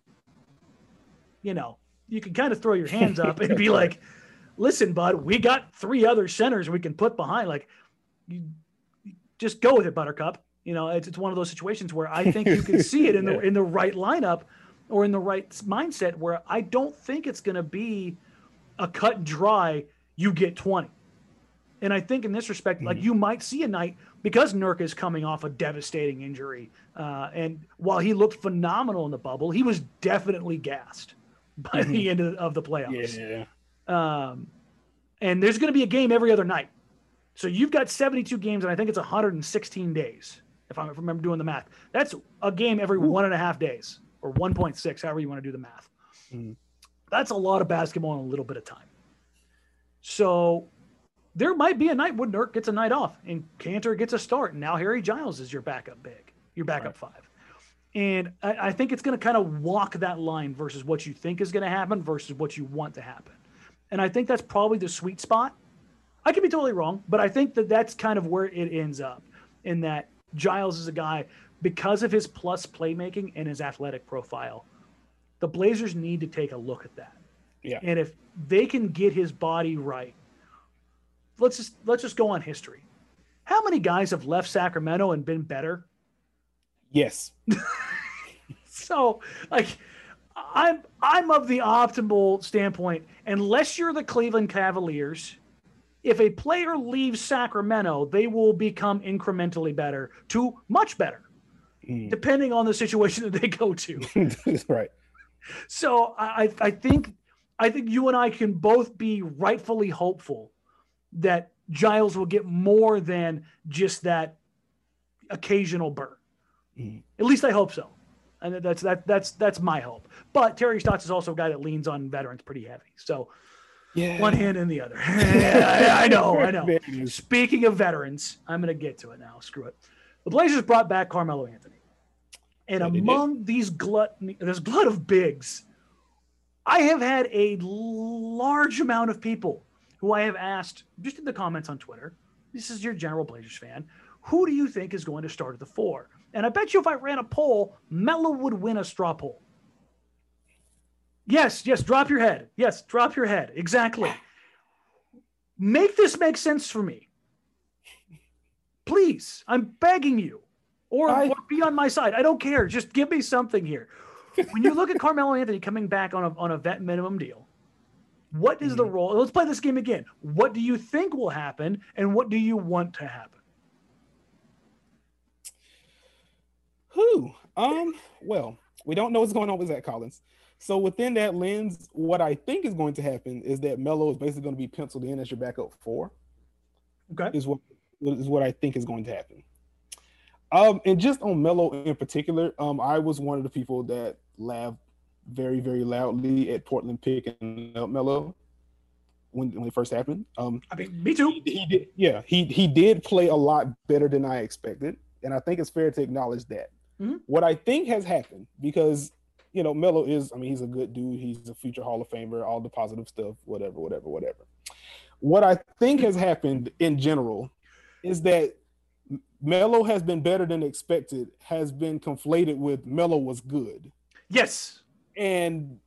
you know, you can kind of throw your hands up and be like, listen, bud, we got three other centers we can put behind. Like, you, just go with it, Buttercup. You know, it's, it's one of those situations where I think you can see it in the
Yeah.
in the right lineup or in the right mindset where I don't think it's going to be a cut and dry. You get twenty, and I think in this respect, like you might see a night because Nurk is coming off a devastating injury, uh, and while he looked phenomenal in the bubble, he was definitely gassed by the end of, of the playoffs.
Yeah.
Um, and there's going to be a game every other night. So you've got 72 games, and I think it's 116 days, if I remember doing the math. That's a game every one and a half days, or 1.6, however you want to do the math.
Mhm.
That's a lot of basketball in a little bit of time. So there might be a night when Nurk gets a night off and Kanter gets a start, and now Harry Giles is your backup big, your backup five. And I, I think it's going to kind of walk that line versus what you think is going to happen versus what you want to happen. And I think that's probably the sweet spot. I could be totally wrong, but I think that that's kind of where it ends up in that Giles is a guy because of his plus playmaking and his athletic profile. The Blazers need to take a look at that.
Yeah.
And if they can get his body right, let's just let's just go on history. How many guys have left Sacramento and been better?
Yes.
So, like, I'm I'm of the optimal standpoint. Unless you're the Cleveland Cavaliers, if a player leaves Sacramento, they will become incrementally better to much better,
Mm.
depending on the situation that they go to.
right.
So I, I- I think I think you and I can both be rightfully hopeful that Giles will get more than just that occasional burn. At least I hope so. And that's that that's that's my hope. But Terry Stotts is also a guy that leans on veterans pretty heavy. So
Yeah.
one hand in the other. I, I know, I know. Speaking of veterans, I'm going to get to it now. Screw it. The Blazers brought back Carmelo Anthony. And
Yeah,
among these glut, this glut of bigs, I have had a large amount of people who I have asked, just in the comments on Twitter, this is your general Blazers fan, who do you think is going to start at the four? And I bet you if I ran a poll, Melo would win a straw poll. Yes, yes, drop your head. Yes, drop your head. Exactly. Make this make sense for me. Please, I'm begging you. Or,
I-
or be on my side. I don't care. Just give me something here. When you look at Carmelo Anthony coming back on a, on a vet minimum deal, what is the mm-hmm. role? Let's play this game again. What do you think will happen, and what do you want to happen?
Who? Um, well, we don't know what's going on with Zach Collins. So within that lens, what I think is going to happen is that Melo is basically going to be penciled in as your backup four.
Okay.
Is what is what I think is going to happen. Um, and just on Melo in particular, um, I was one of the people that laughed very, very loudly at Portland picking up Melo when when it first happened. Um,
I mean, me too.
he, he did yeah he he did play a lot better than i expected and i think it's fair to acknowledge that
Mhm.
what i think has happened because you know Melo is i mean he's a good dude he's a future hall of famer all the positive stuff whatever whatever whatever what i think has happened in general is that Melo has been better than expected has been conflated with Melo was good
Yes.
and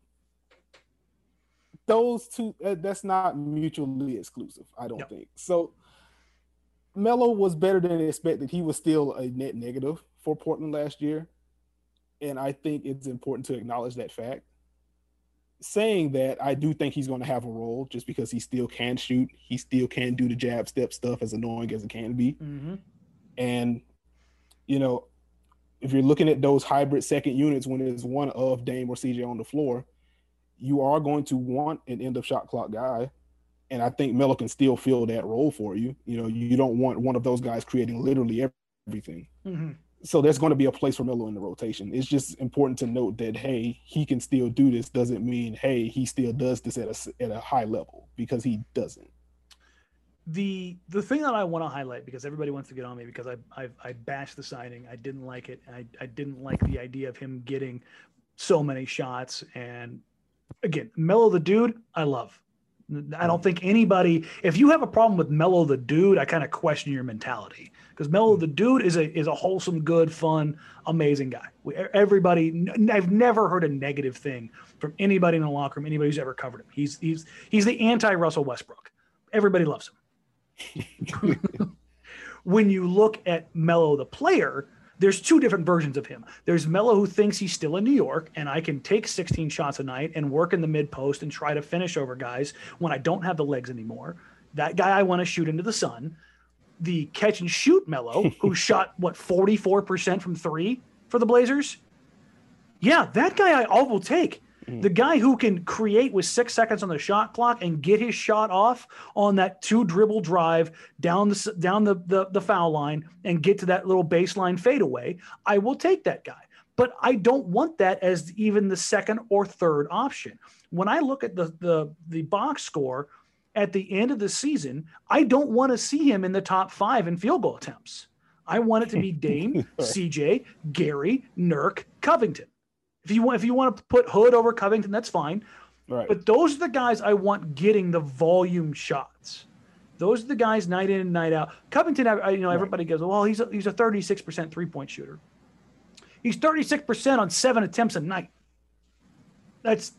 those two uh, that's not mutually exclusive i don't
Yep.
think so Melo was better than expected he was still a net negative for portland last year and i think it's important to acknowledge that fact saying that i do think he's going to have a role just because he still can shoot he still can do the jab step stuff as annoying as it can be
hmm
and you know, if you're looking at those hybrid second units when there's one of Dame or CJ on the floor, you are going to want an end of shot clock guy. And I think Melo can still fill that role for you. You know, you don't want one of those guys creating literally everything.
hmm
So there's going to be a place for Melo in the rotation. It's just important to note that hey, he can still do this. Doesn't mean hey, he still does this at a at a high level because he doesn't.
the the thing that I want to highlight because everybody wants to get on me because I I, I bashed the signing. I didn't like it. I, I didn't like the idea of him getting so many shots. And again, Melo the dude, I love. I don't think anybody. If you have a problem with Melo the dude, I kind of question your mentality because Melo the dude is a is a wholesome, good, fun, amazing guy. We, everybody, I've never heard a negative thing from anybody in the locker room, anybody who's ever covered him. He's he's he's the anti Russell Westbrook. Everybody loves him. when you look at Melo the player, there's two different versions of him. There's Melo who thinks he's still in New York and I can take 16 shots a night and work in the mid post and try to finish over guys when I don't have the legs anymore. That guy I want to shoot into the sun. The catch and shoot Melo who shot what 44% from 3 for the Blazers. Yeah, that guy I all will take. Mm. The guy who can create with six seconds on the shot clock and get his shot off on that two dribble drive down the down the, the, the foul line and get to that little baseline fadeaway, I will take that guy. But I don't want that as even the second or third option. When I look at the the the box score at the end of the season, I don't want to see him in the top five in field goal attempts. I want it to be Dame, CJ, Gary, Nurk, Covington. If you want, if you want to put Hood over Covington, that's fine.
Right.
But those are the guys I want getting the volume shots. Those are the guys night in and night out. Covington, I, you know, everybody goes, well, he's a, he's a 36% three point shooter. He's 36% on seven attempts a night. That's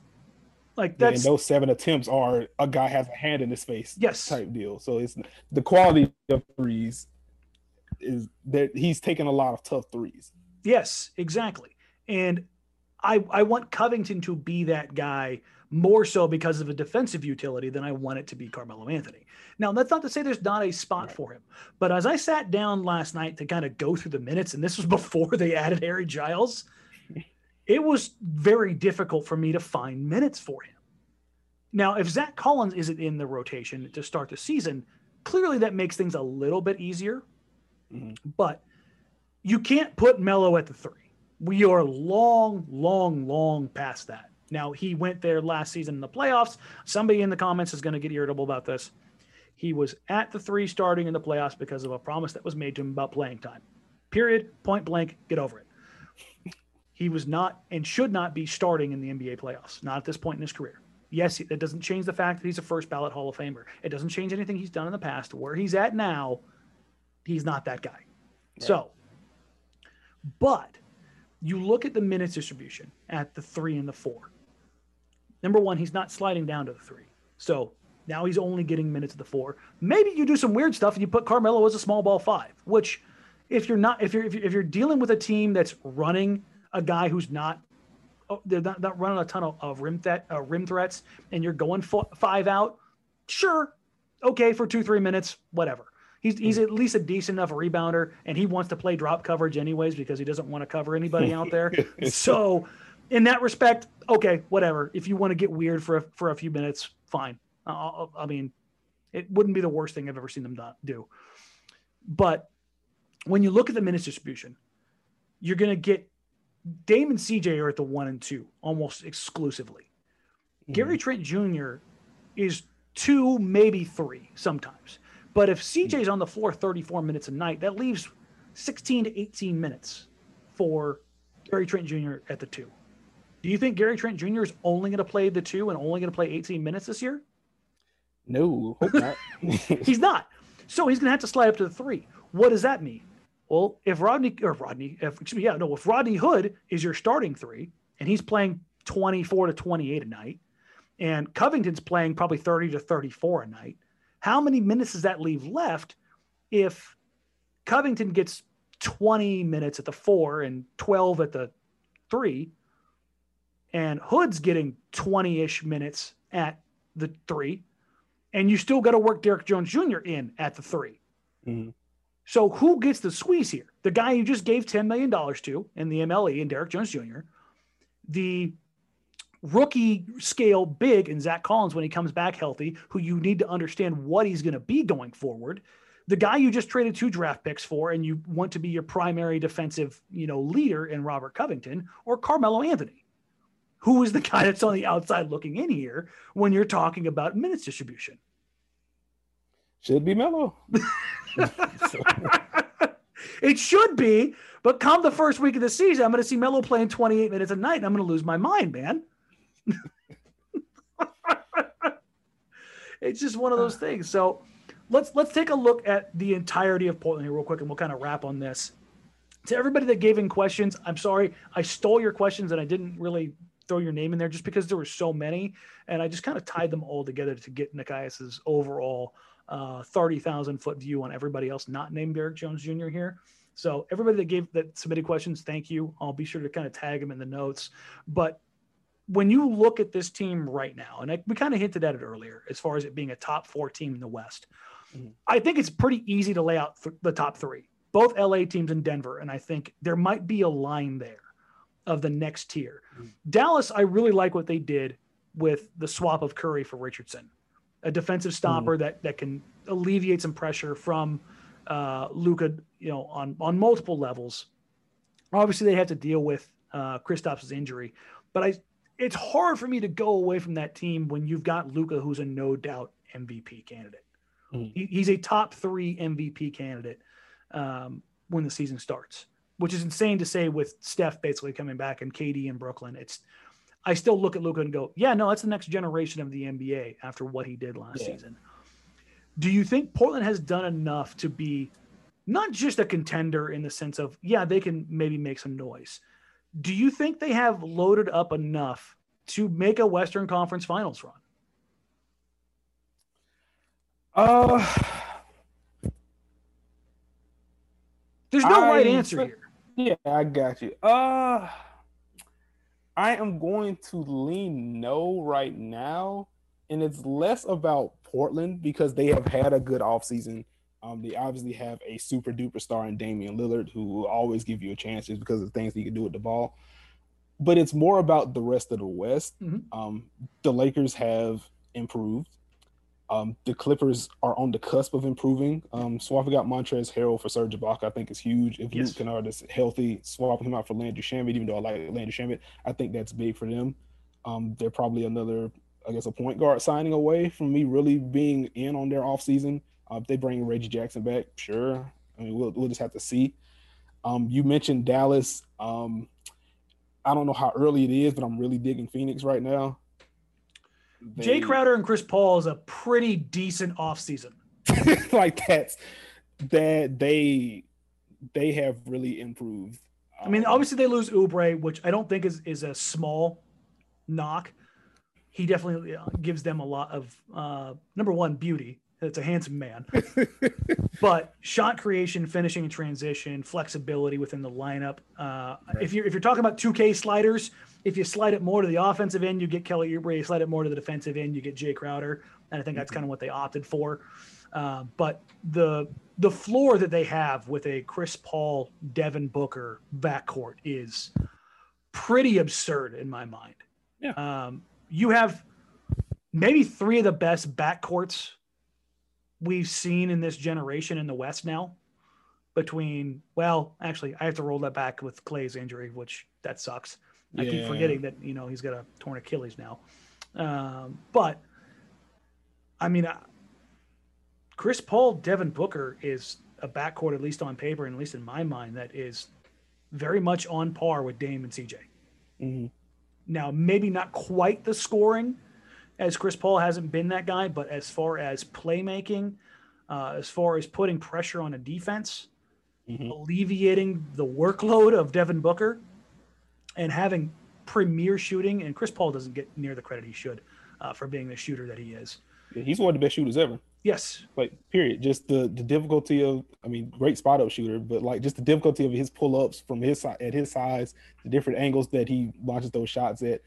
like
Yeah,
that's
and those seven attempts are a guy has a hand in his face
yes.
type deal. So it's the quality of threes is that he's taking a lot of tough threes.
Yes, exactly. And I I want Covington to be that guy more so because of a defensive utility than I want it to be Carmelo Anthony. Now, that's not to say there's not a spot
Right.
for him, but as I sat down last night to kind of go through the minutes, and this was before they added Harry Giles, it was very difficult for me to find minutes for him. Now, if Zach Collins isn't in the rotation to start the season, clearly that makes things a little bit easier.
Mhm.
But you can't put Melo at the three. We are long, long, long past that. Now, he went there last season in the playoffs. Somebody in the comments is going to get irritable about this. He was at the three starting in the playoffs because of a promise that was made to him about playing time. Period. Point blank. Get over it. He was not and should not be starting in the NBA playoffs, not at this point in his career. Yes, that doesn't change the fact that he's a first ballot Hall of Famer. It doesn't change anything he's done in the past. Where he's at now, he's not that guy. So, but you look at the minutes distribution at the three and the four. Number one, he's not sliding down to the three. So now he's only getting minutes at the four. Maybe you do some weird stuff and you put Carmelo as a small ball five, which if you're not, if you're, if you're, if you're dealing with a team that's running a guy who's not, oh, they're not, not running a ton of, of rim, that, uh, rim threats and you're going five out, sure. Okay. For two, three minutes, whatever. He's, he's at least a decent enough rebounder and he wants to play drop coverage anyways because he doesn't want to cover anybody out there. so in that respect, okay, whatever. If you want to get weird for a, for a few minutes, fine. Uh, I mean, it wouldn't be the worst thing I've ever seen them do. But when you look at the minutes distribution, you're going to get Dame and CJ are at the one and two almost exclusively. Mm-hmm. Gary Trent Jr. is two, maybe three sometimes. But if CJ's mm-hmm. on the floor 34 minutes a night, that leaves 16 to 18 minutes for Gary Trent Jr. at the two. Do you think Gary Trent Jr. is only going to play the two and only going to play 18 minutes this year?
No, hope not.
He's not. So he's going to have to slide up to the three. What does that mean? Well, if Rodney or Rodney, if, excuse me, yeah, no, if Rodney Hood is your starting three and he's playing 24 to 28 a night, and Covington's playing probably 30 to 34 a night, how many minutes does that leave left if Covington gets 20 minutes at the four and 12 at the three, and Hood's getting 20 ish minutes at the three, and you still got to work Derrick Jones Jr. in at the 3
Mhm.
So who gets the squeeze here? The guy you just gave $10 million to in the MLE and Derrick Jones Jr., the rookie scale big in Zach Collins when he comes back healthy, who you need to understand what he's going to be going forward. The guy you just traded two draft picks for, and you want to be your primary defensive, you know, leader in Robert Covington or Carmelo Anthony, who is the guy that's on the outside looking in here when you're talking about minutes distribution.
Should be Melo.
it should be, but come the first week of the season, I'm going to see Melo playing 28 minutes a night, and I'm going to lose my mind, man. it's just one of those things. So let's let's take a look at the entirety of Portland here real quick, and we'll kind of wrap on this. To everybody that gave in questions, I'm sorry I stole your questions and I didn't really throw your name in there just because there were so many, and I just kind of tied them all together to get Nekias's overall uh, 30,000 foot view on everybody else not named Derrick Jones Jr. here. So everybody that gave that submitted questions, thank you. I'll be sure to kind of tag them in the notes. But when you look at this team right now, and I, we kind of hinted at it earlier, as far as it being a top four team in the West, mm-hmm. I think it's pretty easy to lay out th- the top three, both LA teams and Denver. And I think there might be a line there of the next tier. Mm-hmm. Dallas, I really like what they did with the swap of Curry for Richardson, a defensive stopper mm-hmm. that that can alleviate some pressure from uh, Luka, you know, on on multiple levels. Obviously, they have to deal with uh, Kristaps' injury, but I it's hard for me to go away from that team when you've got Luka, who's a no doubt MVP candidate. Mm. He, he's a top three MVP candidate um, when the season starts, which is insane to say with Steph basically coming back and KD in Brooklyn. It's I still look at Luka and go, yeah, no, that's the next generation of the NBA after what he did last yeah. season. Do you think Portland has done enough to be not just a contender in the sense of, yeah, they can maybe make some noise? Do you think they have loaded up enough to make a Western Conference Finals run?
Uh,
there's no I, right answer here.
Yeah, I got you. Uh, I am going to lean no right now, and it's less about Portland because they have had a good offseason. Um, they obviously have a super duper star in Damian Lillard who will always give you a chance just because of the things he can do with the ball. But it's more about the rest of the West. Mm-hmm. Um, the Lakers have improved. Um, the Clippers are on the cusp of improving. Um, swapping out Montrezl Harrell for Serge Ibaka, I think is huge. If yes. Luke Kennard is healthy, swapping him out for Landry Shamet, even though I like Landry Shamet, I think that's big for them. Um, they're probably another I guess a point guard signing away from me really being in on their offseason. Uh, if they bring Reggie Jackson back, sure. I mean, we'll we'll just have to see. Um, you mentioned Dallas. Um, I don't know how early it is, but I'm really digging Phoenix right now.
They, Jae Crowder and Chris Paul is a pretty decent offseason.
like that's that they they have really improved.
I mean, obviously they lose Oubre, which I don't think is is a small knock he definitely uh, gives them a lot of uh, number one beauty. It's a handsome man, but shot creation, finishing, transition, flexibility within the lineup. Uh, right. If you're if you're talking about 2K sliders, if you slide it more to the offensive end, you get Kelly Oubre. You slide it more to the defensive end, you get Jae Crowder. And I think that's mm-hmm. kind of what they opted for. Uh, but the the floor that they have with a Chris Paul, Devin Booker backcourt is pretty absurd in my mind.
Yeah. Um,
you have maybe three of the best backcourts we've seen in this generation in the West now. Between, well, actually, I have to roll that back with Clay's injury, which that sucks. I yeah. keep forgetting that you know he's got a torn Achilles now. Um, but I mean, Chris Paul, Devin Booker is a backcourt, at least on paper, and at least in my mind, that is very much on par with Dame and CJ. Mm-hmm. Now, maybe not quite the scoring, as Chris Paul hasn't been that guy, but as far as playmaking, uh, as far as putting pressure on a defense, mm-hmm. alleviating the workload of Devin Booker, and having premier shooting, and Chris Paul doesn't get near the credit he should uh, for being the shooter that he is.
Yeah, he's one of the best shooters ever.
Yes.
Like period. Just the the difficulty of I mean, great spot up shooter, but like just the difficulty of his pull ups from his side at his size, the different angles that he launches those shots at.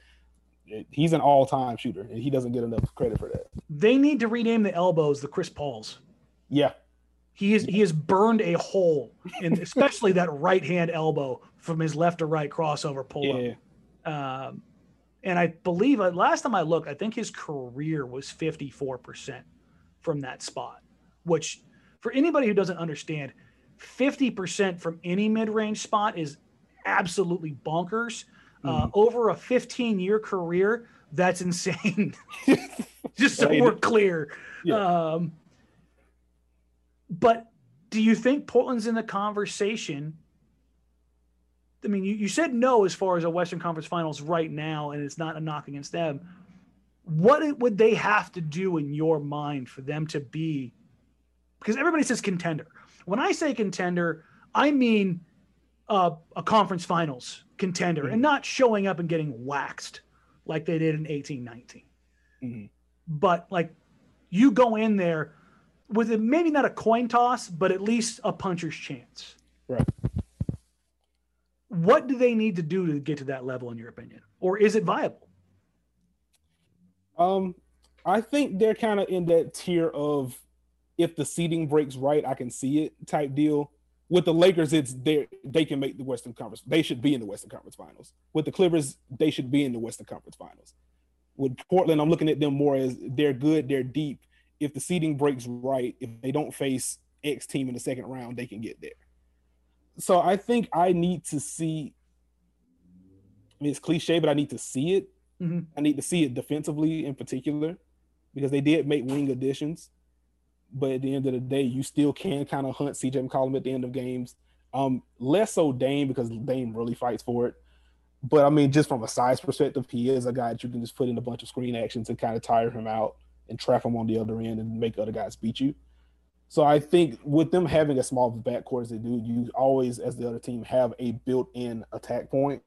He's an all time shooter, and he doesn't get enough credit for that.
They need to rename the elbows the Chris Pauls.
Yeah.
He is he has burned a hole in especially that right hand elbow from his left to right crossover pull up. Yeah. Um, and I believe uh, last time I looked, I think his career was 54% from that spot, which for anybody who doesn't understand, 50% from any mid range spot is absolutely bonkers. Uh, mm-hmm. Over a 15 year career, that's insane. Just so we're clear. Yeah. Um, But do you think Portland's in the conversation? I mean, you, you said no as far as a Western Conference Finals right now, and it's not a knock against them. What would they have to do in your mind for them to be? Because everybody says contender. When I say contender, I mean uh, a conference finals contender mm-hmm. and not showing up and getting waxed like they did in eighteen nineteen. Mm-hmm. But like you go in there with it, maybe not a coin toss, but at least a puncher's chance.
Right.
What do they need to do to get to that level, in your opinion, or is it viable?
Um, I think they're kind of in that tier of if the seating breaks right, I can see it type deal. With the Lakers, it's they they can make the Western Conference. They should be in the Western Conference Finals. With the Clippers, they should be in the Western Conference Finals. With Portland, I'm looking at them more as they're good, they're deep. If the seeding breaks right, if they don't face X team in the second round, they can get there. So I think I need to see. I mean, it's cliche, but I need to see it. Mm-hmm. I need to see it defensively in particular, because they did make wing additions. But at the end of the day, you still can kind of hunt CJ McCollum at the end of games. Um, less so Dame because Dame really fights for it. But I mean, just from a size perspective, he is a guy that you can just put in a bunch of screen actions and kind of tire him out and trap him on the other end and make other guys beat you. So I think with them having a small backcourt as they do, you always, as the other team, have a built-in attack point.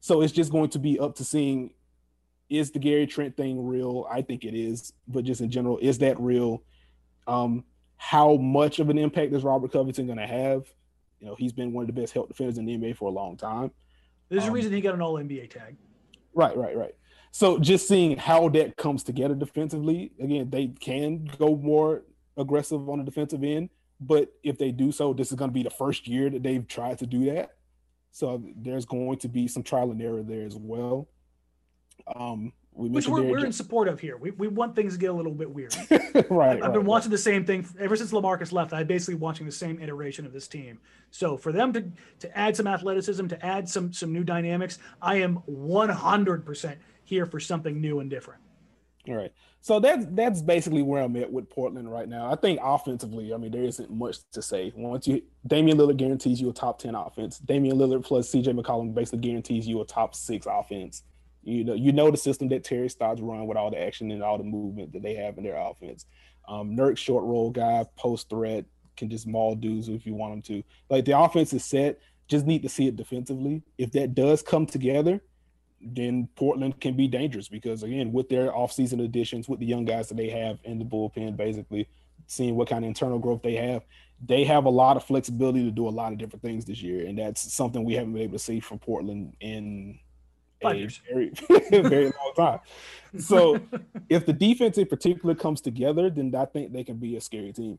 So it's just going to be up to seeing is the Gary Trent thing real? I think it is, but just in general, is that real? Um, how much of an impact is Robert Covington going to have? You know, he's been one of the best help defenders in the NBA for a long time.
There's um, a reason he got an All NBA tag.
Right, right, right. So just seeing how that comes together defensively, again, they can go more aggressive on the defensive end, but if they do so, this is going to be the first year that they've tried to do that. So there's going to be some trial and error there as well.
Um, we Which we're, we're in support of here. We, we want things to get a little bit weird. right. I've, I've been watching the same thing ever since LaMarcus left. I'm basically watching the same iteration of this team. So for them to to add some athleticism, to add some some new dynamics, I am 100% here for something new and different.
All right. So that's that's basically where I'm at with Portland right now. I think offensively, I mean, there isn't much to say. Once you Damian Lillard guarantees you a top 10 offense. Damian Lillard plus CJ McCollum basically guarantees you a top six offense. You know, you know the system that Terry Stotts run with all the action and all the movement that they have in their offense. Um, Nurk short roll guy, post threat, can just maul dudes if you want them to. Like the offense is set, just need to see it defensively. If that does come together, then Portland can be dangerous because again, with their offseason additions, with the young guys that they have in the bullpen, basically seeing what kind of internal growth they have, they have a lot of flexibility to do a lot of different things this year, and that's something we haven't been able to see from Portland in a very very long time. So if the defense in particular comes together, then I think they can be a scary team.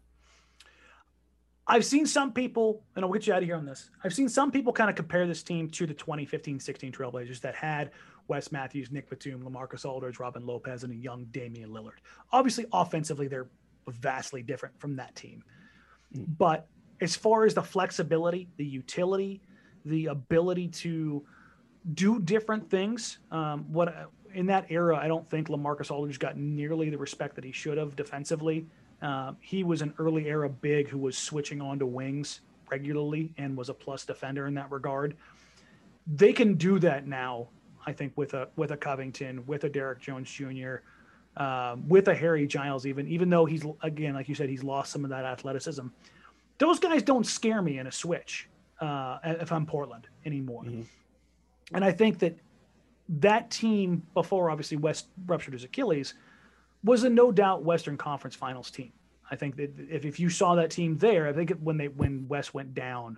I've seen some people, and I'll get you out of here on this. I've seen some people kind of compare this team to the 2015-16 Trailblazers that had Wes Matthews, Nic Batum, LaMarcus Aldridge, Robin Lopez, and a young Damian Lillard. Obviously, offensively, they're vastly different from that team. Mm. But as far as the flexibility, the utility, the ability to do different things, um, what in that era, I don't think LaMarcus Aldridge got nearly the respect that he should have defensively. Uh, he was an early era big who was switching on to wings regularly and was a plus defender in that regard. They can do that now, I think, with a with a Covington, with a Derrick Jones Jr., um, with a Harry Giles, even even though he's again, like you said, he's lost some of that athleticism. Those guys don't scare me in a switch uh, if I'm Portland anymore. Mm-hmm. And I think that that team before obviously Wes ruptured his Achilles was a no doubt Western Conference Finals team. I think that if, if you saw that team there, I think when they when Wes went down,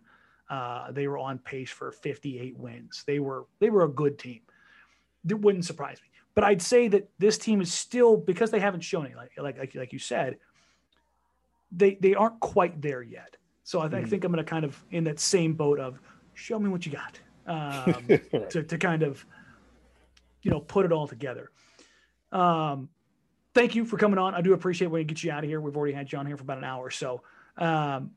uh, they were on pace for 58 wins. They were they were a good team. It wouldn't surprise me. But I'd say that this team is still because they haven't shown it, like like like, like you said, they they aren't quite there yet. So I, th- mm. I think I'm going to kind of in that same boat of show me what you got um, to to kind of you know put it all together. Um, thank you for coming on. I do appreciate when we get you out of here. We've already had you on here for about an hour. So um,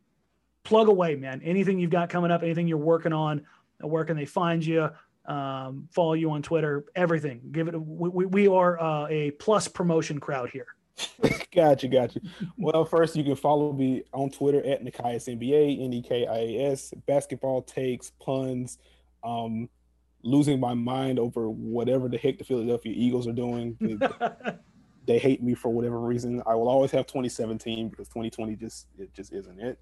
plug away, man. Anything you've got coming up, anything you're working on, where can they find you? Um, follow you on Twitter, everything. Give it. A, we, we are uh, a plus promotion crowd here.
gotcha, gotcha. Well, first you can follow me on Twitter at Nekias NBA, N E K I A S. Basketball takes, puns, um, losing my mind over whatever the heck the Philadelphia Eagles are doing. they hate me for whatever reason. I will always have 2017 because 2020 just it just isn't it.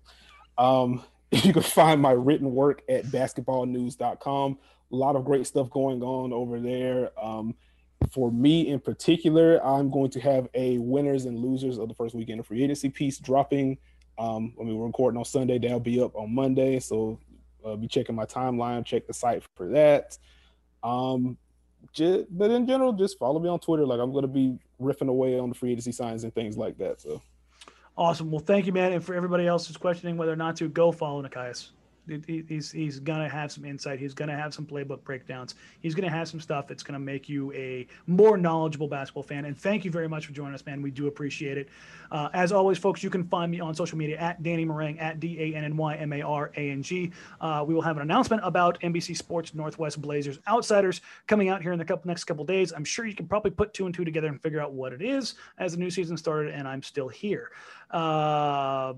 Um, you can find my written work at basketballnews.com. A lot of great stuff going on over there. Um, for me in particular, I'm going to have a winners and losers of the first weekend of free agency piece dropping. Um, I mean, we're recording on Sunday. That'll be up on Monday. So uh, be checking my timeline, check the site for that. Um, just, but in general, just follow me on Twitter. Like I'm going to be riffing away on the free agency signs and things like that. So
awesome. Well, thank you, man. And for everybody else who's questioning whether or not to go follow Nekias he's he's gonna have some insight. He's gonna have some playbook breakdowns. He's gonna have some stuff that's gonna make you a more knowledgeable basketball fan. And thank you very much for joining us, man. We do appreciate it. Uh, as always, folks, you can find me on social media at Danny Marang at D A N N Y M A R A N G. Uh, we will have an announcement about NBC Sports Northwest Blazers Outsiders coming out here in the couple, next couple days. I'm sure you can probably put two and two together and figure out what it is as the new season started, and I'm still here. Uh,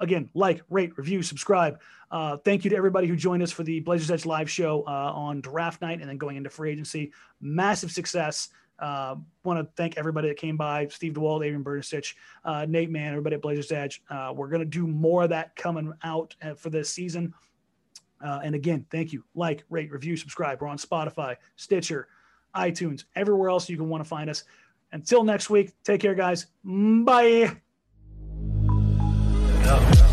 again, like, rate, review, subscribe. Uh, thank you to everybody who joined us for the Blazers Edge live show uh, on draft night and then going into free agency. Massive success. Uh, Want to thank everybody that came by Steve DeWald, Adrian Bernecich, uh, Nate Mann, everybody at Blazers Edge. Uh, we're going to do more of that coming out uh, for this season. and again, thank you. Like, rate, review, subscribe. We're on Spotify, Stitcher, iTunes, everywhere else you can want to find us. Until next week, take care, guys. Bye. Yo.